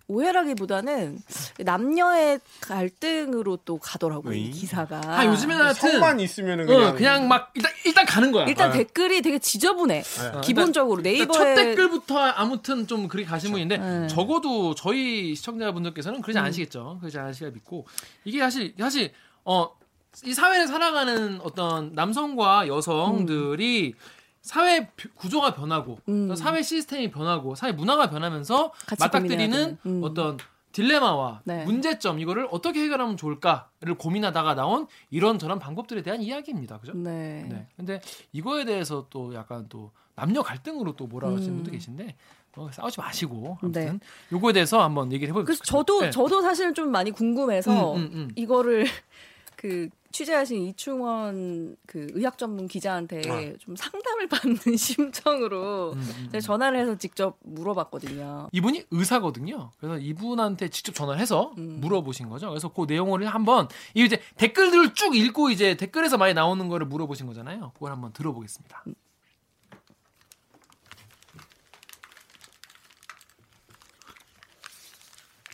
오해라기보다는 남녀의 갈등으로 또 가더라고요. 이. 기사가. 아 요즘에는 하여튼 성만 있으면은 어, 그냥 그냥 막 일단 일단 가는 거야. 일단 어. 댓글이 되게 지저분해. 어, 기본적으로 일단 네이버에 첫 댓글부터 아무튼 좀 그렇게 가신 분인데 네. 적어도 저희 시청자분들께서는 그러지 음. 않으시겠죠. 그러지 않으시라 믿고 이게 사실 사실 어 이 사회를 살아가는 어떤 남성과 여성들이 사회 비- 구조가 변하고 음. 사회 시스템이 변하고 사회 문화가 변하면서 맞닥뜨리는. 음. 어떤 딜레마와 네. 문제점 이거를 어떻게 해결하면 좋을까를 고민하다가 나온 이런 저런 방법들에 대한 이야기입니다. 그죠? 네. 네. 근데 이거에 대해서 또 약간 또 남녀 갈등으로 또 몰아가시는 음. 분도 계신데 뭐 싸우지 마시고 네. 아무튼 요거에 대해서 한번 얘기를 해볼게요. 그래서 저도 저도 사실 좀 많이 궁금해서 음, 음, 음. 이거를 그 취재하신 이충원 그 의학 전문 기자한테 아. 좀 상담을 받는 심정으로 음, 음, 제가 전화를 해서 직접 물어봤거든요. 이분이 의사거든요. 그래서 이분한테 직접 전화를 해서 음. 물어보신 거죠. 그래서 그 내용을 한번 이 이제 댓글들을 쭉 읽고 이제 댓글에서 많이 나오는 거를 물어보신 거잖아요. 그걸 한번 들어보겠습니다.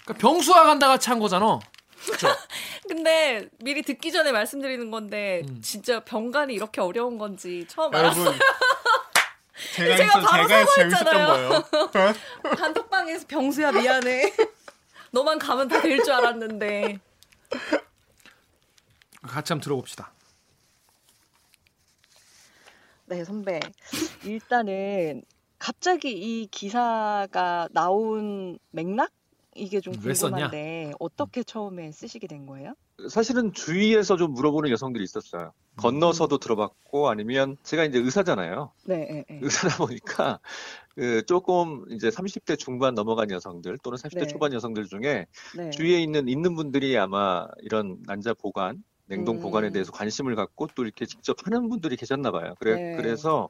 그러니까 병수화 간다 같이 한 거잖아. 근데 미리 듣기 전에 말씀드리는 건데 음. 진짜 병간이 이렇게 어려운 건지 처음 알았어요. 여러분 제가 제가 있어 바로 제가 사과했잖아요. 거예요. 단톡방에서 병수야 미안해. 너만 가면 다 될 줄 알았는데. 같이 한번 들어봅시다. 네, 선배. 일단은 갑자기 이 기사가 나온 맥락? 이게 좀? 궁금한데 어떻게 처음에 쓰시게 된 거예요? 사실은 주위에서 좀 물어보는 여성들이 있었어요. 건너서도 들어봤고 아니면 제가 이제 의사잖아요. 네, 네, 네. 의사다 보니까 그 조금 이제 30대 중반 넘어간 여성들 또는 40대 네. 초반 여성들 중에 네. 주위에 있는 있는 분들이 아마 이런 난자 보관, 냉동 음. 보관에 대해서 관심을 갖고 또 이렇게 직접 하는 분들이 계셨나 봐요. 그래 네. 그래서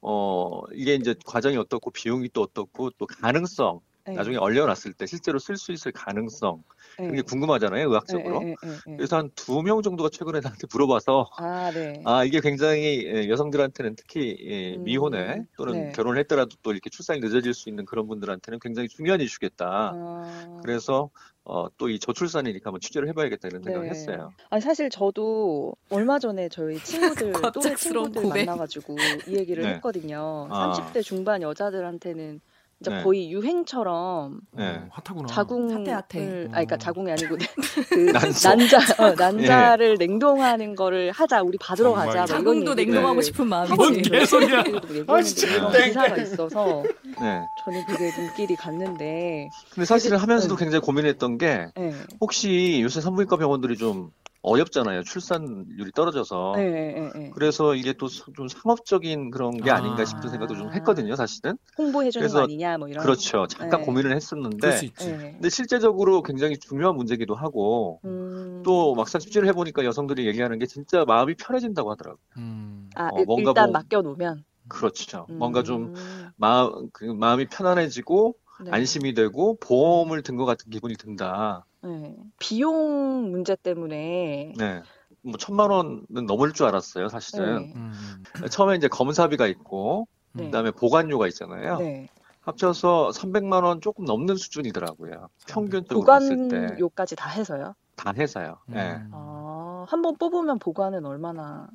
어 이게 이제 과정이 어떻고 비용이 또 어떻고 또 가능성 네. 나중에 얼려놨을 때 실제로 쓸 수 있을 가능성 네. 그게 궁금하잖아요, 의학적으로. 네, 네, 네, 네. 그래서 한 두 명 정도가 최근에 나한테 물어봐서 아, 네. 아 이게 굉장히 예, 여성들한테는 특히 예, 음, 미혼에 또는 네. 결혼을 했더라도 또 이렇게 출산이 늦어질 수 있는 그런 분들한테는 굉장히 중요한 이슈겠다. 아, 그래서 어, 또 이 저출산이니까 한번 취재를 해봐야겠다 이런 생각을 네. 했어요. 아니 사실 저도 얼마 전에 저희 친구들 또래 친구들 고백. 만나가지고 이 얘기를 네. 했거든요. 아. 30대 중반 여자들한테는 진짜 네. 거의 유행처럼 네. 어, 핫하구나. 자궁을 핫해, 핫해. 아니 그러니까 어. 자궁이 아니고 그 난소. 난자 어, 난자를 냉동하는 거를 하자 우리 받으러 정말. 가자 막 이런 자궁도 냉동하고 싶은 뭔 마음이지. 개소리야. 아 진짜. 이런 땡. 기사가 있어서 네. 저는 그게 눈길이 갔는데 근데 사실은 하면서도 네. 굉장히 고민했던 게 네. 혹시 요새 산부인과 병원들이 좀 어렵잖아요. 출산율이 떨어져서. 네, 네, 네. 그래서 이게 또 좀 상업적인 그런 게 아. 아닌가 싶은 생각도 좀 했거든요, 사실은. 홍보해 주는 거 그래서 아니냐 뭐 이런 그렇죠. 잠깐 네. 고민을 했었는데 수 있지. 네. 근데 실제적으로 굉장히 중요한 문제기도 하고 음. 또 막상 취재를 해 보니까 여성들이 얘기하는 게 진짜 마음이 편해진다고 하더라고요. 음. 아, 어, 일- 뭔가 일단 뭐- 맡겨 놓으면 그렇죠. 뭔가 좀 음. 마음, 그 마음이 편안해지고 네. 안심이 되고 보험을 든 것 같은 기분이 든다. 네. 비용 문제 때문에 네. 뭐 천만 원은 넘을 줄 알았어요, 사실은. 네. 음. 처음에 이제 검사비가 있고 네. 그다음에 보관료가 있잖아요. 네. 합쳐서 300만 원 조금 넘는 수준이더라고요. 평균적으로 봤을 때. 보관료까지 다 해서요. 다 해서요. 예. 음. 아, 한번 뽑으면 보관은 얼마나?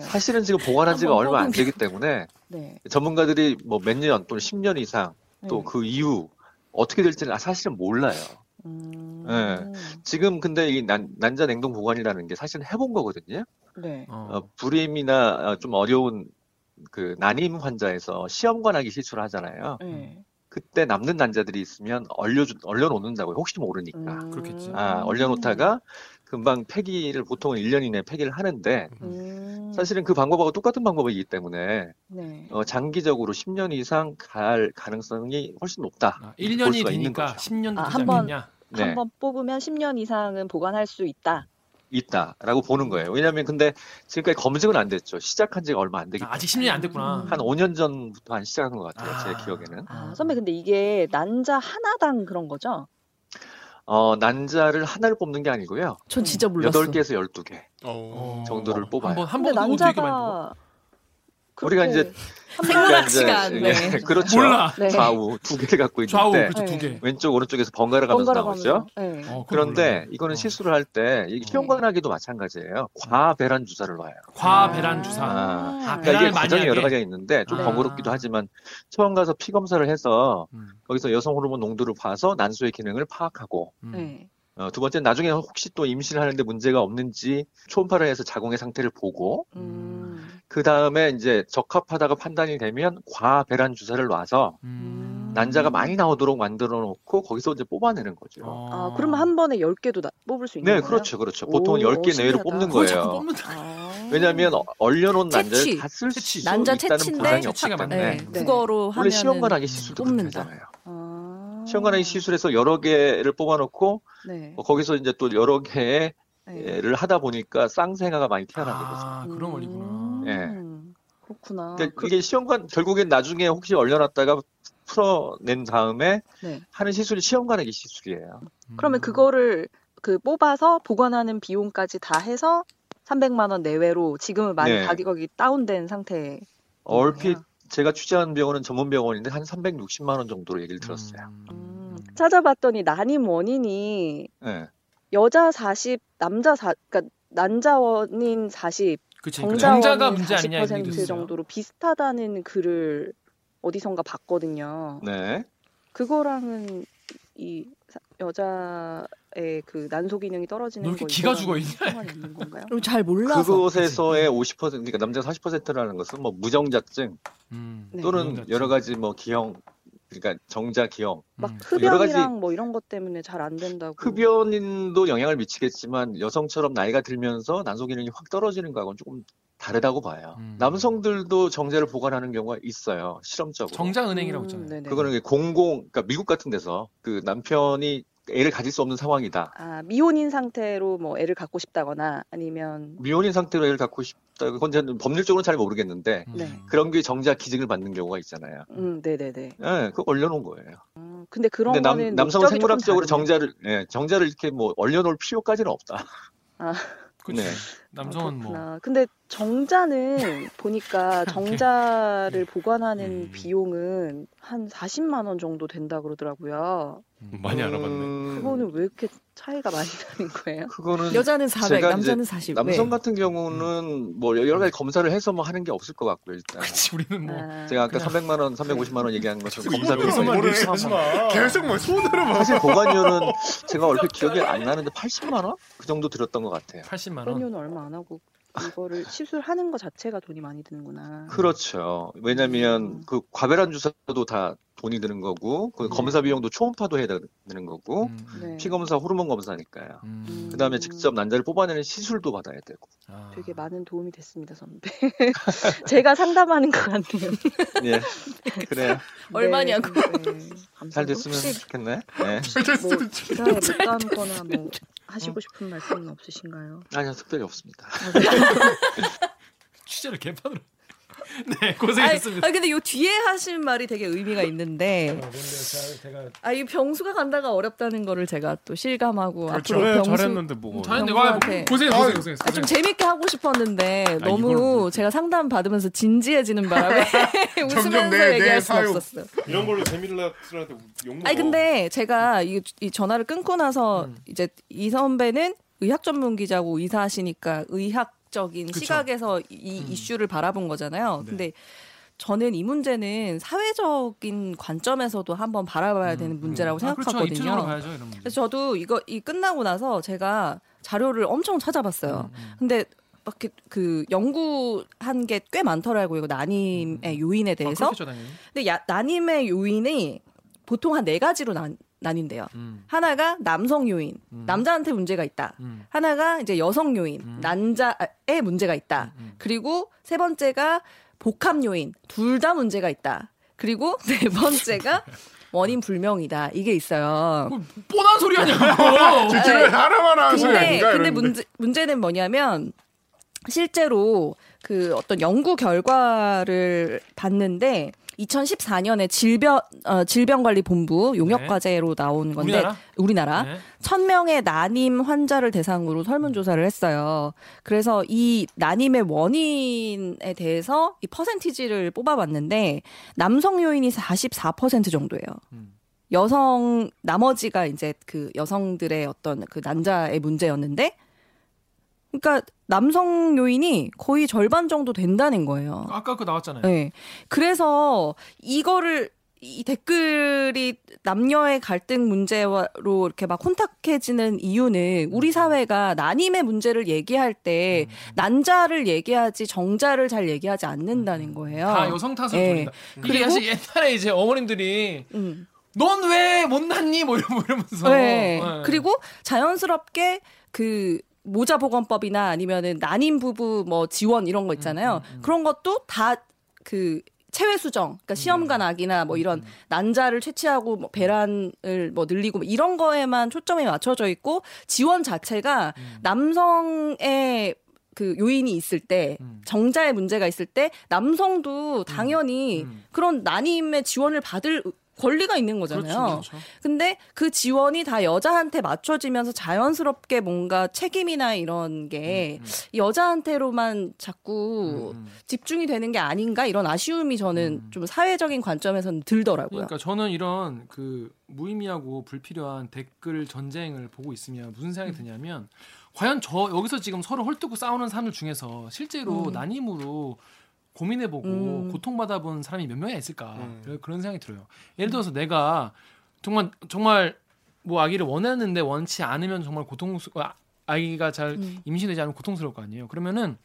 사실은 지금 보관한 지가 한번 얼마 안 뽑으면. 되기 때문에 네. 전문가들이 뭐 몇 년 또는 10년 이상 또 네. 그 이후 어떻게 될지는 아, 사실은 몰라요. 음. 네. 지금 근데 이 난, 난자 냉동 보관이라는 게 사실은 해본 거거든요. 네. 어. 어, 불임이나 어, 좀 어려운 그 난임 환자에서 시험관하기 시술을 하잖아요. 네. 그때 남는 난자들이 있으면 얼려 얼려 놓는다고요. 혹시 모르니까. 음. 그렇겠지. 아, 얼려 놓다가 금방 폐기를 보통은 1년 이내 폐기를 하는데 음. 사실은 그 방법하고 똑같은 방법이기 때문에 네. 어, 장기적으로 10년 이상 갈 가능성이 훨씬 높다. 아, 볼 1년이 수가 있는 되니까 거죠. 10년 아, 되지 한 번- 않겠냐. 네, 한번 뽑으면 10년 이상은 보관할 수 있다. 있다라고 보는 거예요. 왜냐하면 근데 지금까지 검증은 안 됐죠. 시작한 지가 얼마 안 되기 아, 때문에 아 직 10년이 안 됐구나. 음. 한 5년 전부터 한 시작한 것 같아요. 아. 제 기억에는. 아, 선배 근데 이게 난자 하나당 그런 거죠? 어, 난자를 하나를 뽑는 게 아니고요. 전 진짜 몰랐어. 8개에서 12개. 어. 정도를 뽑아요. 한번 한 근데 번 보고 되게 많이 뽑아. 난자가 우리가 이제 한 생각지가 그러니까. 이제- 그렇죠. 몰라. 네. 좌우 두 개를 갖고 있는데 좌우 그렇죠 네. 두 개. 왼쪽 오른쪽에서 번갈아 가면서 번갈아 나오죠. 네. 어, 그런데. 이거는 어. 시술을 할때 이게 시험관하기도 마찬가지예요. 과배란 주사를 놔요. 과배란 주사. 아. 아, 그러니까 이게 과정이. 여러 가지가 있는데 좀 아. 번거롭기도 하지만 처음 가서 피 검사를 해서 음, 거기서 여성 호르몬 농도를 봐서 난소의 기능을 파악하고 음. 네. 어, 두 번째 나중에 혹시 또 임신을 하는데 문제가 없는지 초음파를 해서 자궁의 상태를 보고 음. 그 다음에 이제 적합하다가 판단이 되면 과배란 주사를 놔서 음. 난자가 많이 나오도록 만들어 놓고 거기서 이제 뽑아내는 거죠. 어. 아, 그러면 한 번에 10개도 나, 뽑을 수 있는 네, 거예요? 그렇죠, 그렇죠. 보통은 오, 10개 내외로. 뽑는 거예요. 아. 왜냐하면 어- 얼려놓은. 난자를 다 쓸. 수 난자 있다는 보장이 없기 맞네. 때문에 네. 국어로 원래 하면 시험관 하기 시술도 그렇게 뽑는다. 하잖아요. 아. 시험관하기 시술에서 여러 개를 뽑아놓고 네. 어, 거기서 이제 또 여러 개를 네. 하다 보니까 쌍생아가 많이 태어나게 되죠. 아, 그런 원리구나. 음. 예. 그렇구나. 그러니까 그- 이게 시험관 결국엔 나중에 혹시 얼려놨다가 풀어낸 다음에 네. 하는 시술이 시험관하기 시술이에요. 그러면 음. 그거를 그 뽑아서 보관하는 비용까지 다 해서 300만 원 내외로 지금은 많이 네. 가격이 다운된 상태. 얼핏 제가 취재한 병원은 전문 병원인데 한 360만 원 정도로 얘기를 들었어요. 음, 찾아봤더니 난임 원인이 예. 여자 40, 남자 4, 그러니까 난자 원인 40, 그치. 정자 정자가 원인 문제 아니냐 이 얘기도 40% 있어요. 정도로 비슷하다는 글을 어디선가 봤거든요. 네. 그거랑은 이 사- 여자 의 그 난소 기능이 떨어지는 거 기가 죽어 있냐? 있는 건가요? 그럼 잘 몰라서. 그곳에서의 50% 그러니까 남자 40%라는 것은 뭐 무정자증 음. 네. 또는 무정자증. 여러 가지 뭐 기형 그러니까 정자 기형 막 음. 여러 가지- 흡연이랑 뭐 이런 것 때문에 잘 안 된다고. 흡연인도 영향을 미치겠지만 여성처럼 나이가 들면서 난소 기능이 확 떨어지는 거하고는 조금 다르다고 봐요. 음. 남성들도 정제를 보관하는 경우가 있어요. 실험적으로. 정자 은행이라고 음, 있잖아요. 네네. 그거는 공공 그러니까 미국 같은 데서 그 남편이 애를 가질 수 없는 상황이다. 아, 미혼인 상태로 뭐 애를 갖고 싶다거나 아니면 미혼인 상태로 애를 갖고 싶다. 그건 법률적으로는 잘 모르겠는데 음. 네. 그런 게 정자 기증을 받는 경우가 있잖아요. 음, 네 네 네. 예, 그거 올려놓은 거예요. 음, 근데 그런 근데 남, 거는 남성은 생물학적으로. 정자를 예, 정자를 이렇게 뭐 얼려놓을 필요까지는 없다. 아. 그치. 네. 남성은 뭐 그렇구나. 근데 정자는 보니까 정자를 보관하는 음. 비용은 한 40만 원 정도 된다 그러더라고요. 많이 알아봤네. 음, 그거는 왜 이렇게 차이가 많이 나는 거예요? 그거는 여자는 400, 제가 남자는 이제 40. 남성 네. 같은 경우는 뭐 여러 가지 검사를 해서 뭐 하는 게 없을 것 같고요 일단. 그치 우리는 뭐 아, 제가 아까 그냥- 300만 원, 350만 원 얘기한 것처럼 검사 이거 비용. 뭐래. 하지 마. 계속 뭐 손으로 막 사실 보관료는 제가 얼핏 기억이 안 나는데 80만 원? 그 정도 들었던 것 같아요. 80만 원. 그런료는 얼마 안 하고 이거를 시술하는 거 자체가 돈이 많이 드는구나. 그렇죠. 왜냐면 음. 그 과배란 주사도 다 돈이 드는 거고 그 네. 검사 비용도 초음파도 해야 되는 거고 음, 음, 네. 피 검사, 호르몬 검사니까요. 음. 그다음에 음. 직접 난자를 뽑아내는 시술도 받아야 되고. 아. 되게 많은 도움이 됐습니다, 선배. 제가 상담하는 것 같네요. 예. 그래요. 얼마냐고. 네, 네. 감사합니다. 잘 됐으면 혹시 좋겠네. 네. 뭐 기사에 못 담거나 뭐 하시고 싶은 말씀은 없으신가요? 아니요, 특별히 없습니다. 취재를 개판으로. 네 고생했습니다. 아니, 근데 요 뒤에 하신 말이 되게 의미가 있는데 제가 아이 병수가 간다가 어렵다는 거를 제가 또 실감하고 그렇죠. 앞으로 네, 병수 잘했는데 뭐. 잘했는데 와. 고생 고생 고생했어. 아, 좀 재밌게 하고 싶었는데 이걸 너무 뭐- 제가 상담 받으면서 진지해지는 바람에 웃으면서 내- 내 얘기할 수 사유. 없었어요. 이런 걸로 재미를 쓰라한테 욕 먹어. 아니 근데 제가 이, 이 전화를 끊고 나서 음. 이제 이 선배는 의학 전문 기자고 의사하시니까 의학 적인 그쵸. 시각에서 이 음. 이슈를 바라본 거잖아요. 네. 근데 저는 이 문제는 사회적인 관점에서도 한번 바라봐야 되는 문제라고 아, 그렇죠. 생각하거든요. 가야죠 이런 문제. 그래서 저도 이거 이 끝나고 나서 제가 자료를 엄청 찾아봤어요. 음, 음. 근데 막 이렇게 그 연구한 게 꽤 많더라고요. 이거 난임의 요인에 아, 대해서. 그렇겠죠 당연히. 근데 야, 난임의 요인이 보통 한 네 가지로 난, 나뉜대요. 음, 하나가 남성 요인, 음. 남자한테 문제가 있다. 음, 하나가 이제 여성 요인, 음. 남자에 문제가 있다. 음. 그리고 세 번째가 복합 요인, 둘 다 문제가 있다. 그리고 네 번째가 원인 불명이다. 이게 있어요. 뭐 뻔한 소리 하냐고. 집에 하나만 하는 소리 근데 아닌가 근데. 문제 문제는 뭐냐면 실제로 그 어떤 연구 결과를 봤는데 2014년에 질병 어, 질병관리본부 용역과제로 나온 건데 네. 우리나라? 우리나라 네. 1000명의 난임 환자를 대상으로 설문조사를 했어요. 그래서 이 난임의 원인에 대해서 이 퍼센티지를 뽑아봤는데 남성 요인이 44% 정도예요. 음. 여성 나머지가 이제 그 여성들의 어떤 그 난자의 문제였는데 그러니까 남성 요인이 거의 절반 정도 된다는 거예요. 아까 그 나왔잖아요. 네. 그래서 이거를 이 댓글이 남녀의 갈등 문제로 이렇게 막 혼탁해지는 이유는 우리 사회가 난임의 문제를 얘기할 때 난자를 얘기하지 정자를 잘 얘기하지 않는다는 거예요. 다 여성 탓을 예. 돌린다. 이게 사실 옛날에 이제 어머님들이 음. 넌왜 못났니? 뭐 이러- 뭐 이러면서. 네. 네. 그리고 자연스럽게 그 모자 보건법이나 아니면은 난임 부부 뭐 지원 이런 거 있잖아요. 음, 음, 음. 그런 것도 다그 체외 수정, 그러니까 시험관 아기나 뭐 이런 난자를 채취하고 뭐 배란을 뭐 늘리고 뭐 이런 거에만 초점이 맞춰져 있고 지원 자체가 음. 남성의 그 요인이 있을 때 음. 정자의 문제가 있을 때 남성도 당연히 음. 그런 난임의 지원을 받을 권리가 있는 그렇죠. 거잖아요. 그렇죠. 근데 그 지원이 다 여자한테 맞춰지면서 자연스럽게 뭔가 책임이나 이런 게 여자한테로만 자꾸 음, 음. 집중이 되는 게 아닌가 이런 아쉬움이 저는 음. 좀 사회적인 관점에서는 들더라고요. 그러니까 저는 이런 그 무의미하고 불필요한 댓글 전쟁을 보고 있으면 무슨 생각이 드냐면 과연 저 여기서 지금 서로 헐뜯고 싸우는 사람들 중에서 실제로 음. 난임으로 고민해보고 음. 고통받아본 사람이 몇 명이나 있을까 음. 그런- 생각이 들어요. 예를 들어서 내가 정말 정말 뭐 아기를 원했는데 원치 않으면 정말 고통스 아, 아기가 잘 음. 임신되지 않으면 고통스러울 거 아니에요. 그러면은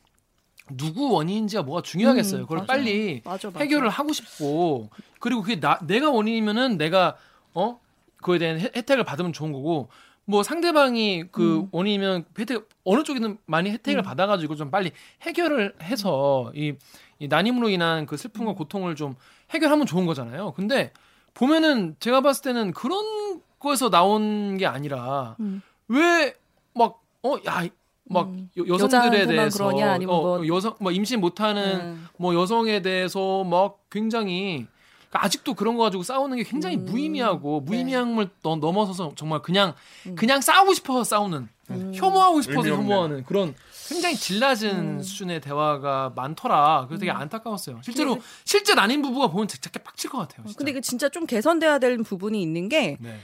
누구 원인인지가 뭐가 중요하겠어요. 음, 그걸 맞아요. 빨리 맞아, 맞아. 해결을 하고 싶고 그리고 그게 나 내가 원인이면은 내가 어 그거에 대한 혜, 혜택을 받으면 좋은 거고 뭐 상대방이 그 음. 원인이면 혜택 어느 쪽이든 많이 혜택을 받아가지고 좀 빨리 해결을 해서 이, 이 난임으로 인한 그 음. 슬픔과 고통을 좀 해결하면 좋은 거잖아요. 근데 보면은 제가 봤을 때는 그런 거에서 나온 게 아니라 음. 왜막 어 야 막 음. 여성들에 대해서 그러냐, 아니면 어, 뭐- 여성 뭐 임신 못하는 음. 뭐 여성에 대해서 막 굉장히 그러니까 아직도 그런 거 가지고 싸우는 게 굉장히 음. 무의미하고 네. 무의미함을 너- 넘어서서 정말 그냥 음. 그냥 싸우고 싶어서 싸우는 음. 혐오하고 싶어서. 혐오하는 그런 굉장히 질 낮은 음. 수준의 대화가 많더라. 그래서 되게 안타까웠어요. 실제로 근데 실제 난임 부부가 보면 되게 빡칠 것 같아요. 진짜. 근데 이게 진짜 좀 개선돼야 될 부분이 있는 게 네.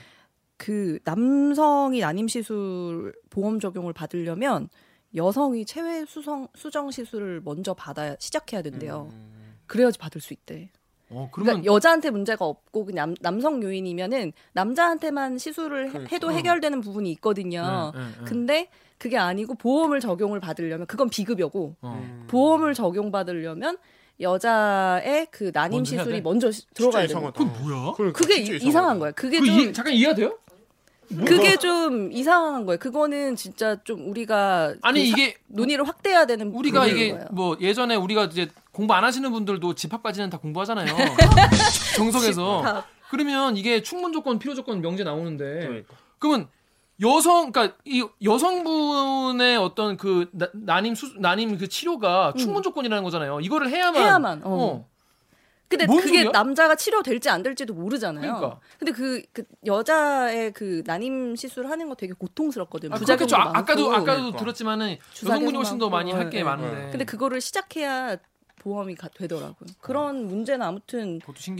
그 남성이 난임 시술 보험 적용을 받으려면 여성이 체외 수성 수정 시술을 먼저 받아야 시작해야 된대요. 그래야지 받을 수 있대. 어, 그러니까 그러면 여자한테 문제가 없고 그냥 남, 남성 요인이면은 남자한테만 시술을 해- 그러니까. 해도 해결되는 부분이 있거든요. 네, 네, 네. 근데 그게 아니고 보험을 적용을 받으려면 그건 비급여고 어. 보험을 적용받으려면 여자의 그 난임 먼저 시술이 돼? 먼저 시- 들어가야. 거야. 그건 뭐야? 그러니까 그게 이- 이상한 거야. 그게 그좀 이, 잠깐 이해가 돼요? 그게 좀 이상한 거예요. 그거는 진짜 좀 우리가 아니 그 사- 이게 논의를 확대해야 되는 우리가 이게 거예요. 뭐 예전에 우리가 이제 공부 안 하시는 분들도 집합까지는 다 공부하잖아요. 정석에서. 집합. 그러면 이게 충분 조건, 필요 조건 명제 나오는데 그러니까. 그러면 여성 그러니까 이 여성분의 어떤 그 나, 난임 수 난임 그 치료가 충분 조건이라는 거잖아요. 이거를 해야만 해야만, 어. 근데 뭔 그게 소리야? 남자가 치료될지 안 될지도 모르잖아요. 그러니까. 근데 그, 그 여자의 그 난임 시술 하는 거 되게 고통스럽거든요. 아, 부작용도 그렇겠죠. 아, 많고. 아까도 아까도 그러니까. 들었지만은 여성분이 훨씬 더 많이 많고. 할게 네. 많은데. 근데 그거를 시작해야 보험이 가- 되더라고요. 그런 문제는 아무튼.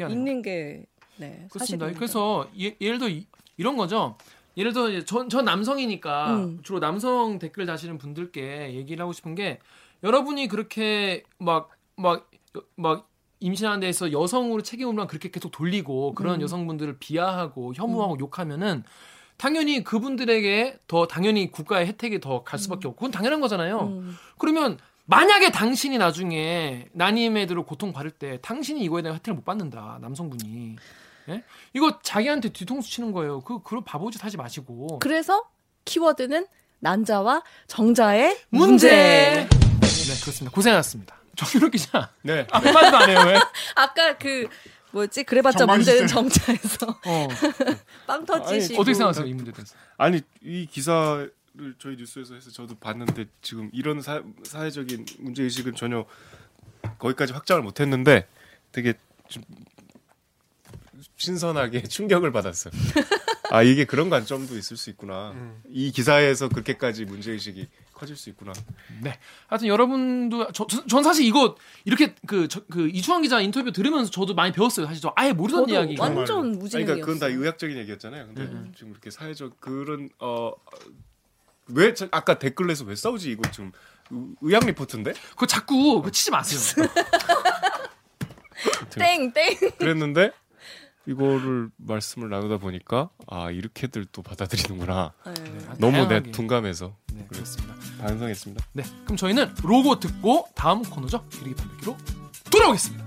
있는 게 네, 그렇습니다. 사실입니다. 그래서 예, 예를 들어 이, 이런 거죠. 예를 들어 전, 전 남성이니까 음. 주로 남성 댓글 다시는 분들께 얘기를 하고 싶은 게 여러분이 그렇게 막 막 막 임신하는 데서 여성으로 책임을 그렇게 계속 돌리고 그런 음. 여성분들을 비하하고 혐오하고 욕하면은 당연히 그분들에게 더 당연히 국가의 혜택이 더 갈 수밖에 없고 그건 당연한 거잖아요. 음. 그러면 만약에 당신이 나중에 난임 애들을 고통 받을 때 당신이 이거에 대한 혜택을 못 받는다 남성분이 예? 이거 자기한테 뒤통수 치는 거예요. 그 그런 바보짓 하지 마시고. 그래서 키워드는 난자와 정자의 문제. 문제. 네 그렇습니다. 고생하셨습니다. 정유럽 기자. 네. 아무 말도 안 해요 왜? 아까 그 뭐였지? 그래봤자 문제는. 정자에서 어, 빵 터지시고 어떻게 생각하세요 이 문제에 대해서? 아니 이 기사를 저희 뉴스에서 해서 저도 봤는데 지금 이런 사, 사회적인 문제 의식은 전혀 거기까지 확장을 못했는데 되게 좀 신선하게 충격을 받았어요. 아 이게 그런 관점도 있을 수 있구나. 이 기사에서 그렇게까지 문제 의식이 커질 수 있구나. 네 하여튼 여러분도 저, 저- 전 사실 이거 이렇게 그, 저, 그 이충환 기자 인터뷰 들으면서 저도 많이 배웠어요 사실 저 아예 모르던 이야기 완전 무지개였어요. 그러니까 그건 다 의학적인 얘기였잖아요. 근데 음. 지금 이렇게 사회적 그런 어 왜 아까 댓글에서 왜 싸우지 이거 지금 의- 의학 리포트인데 그거 자꾸 그거 치지 마세요 땡 땡. 그랬는데 이거를 말씀을 나누다 보니까 아 이렇게들 또 받아들이는구나. 네. 너무 내 다양하게. 둔감해서 네, 그렇습니다. 반성했습니다. 네, 그럼 저희는 로고 듣고 다음 코너죠. 기르기 판별기로 돌아오겠습니다.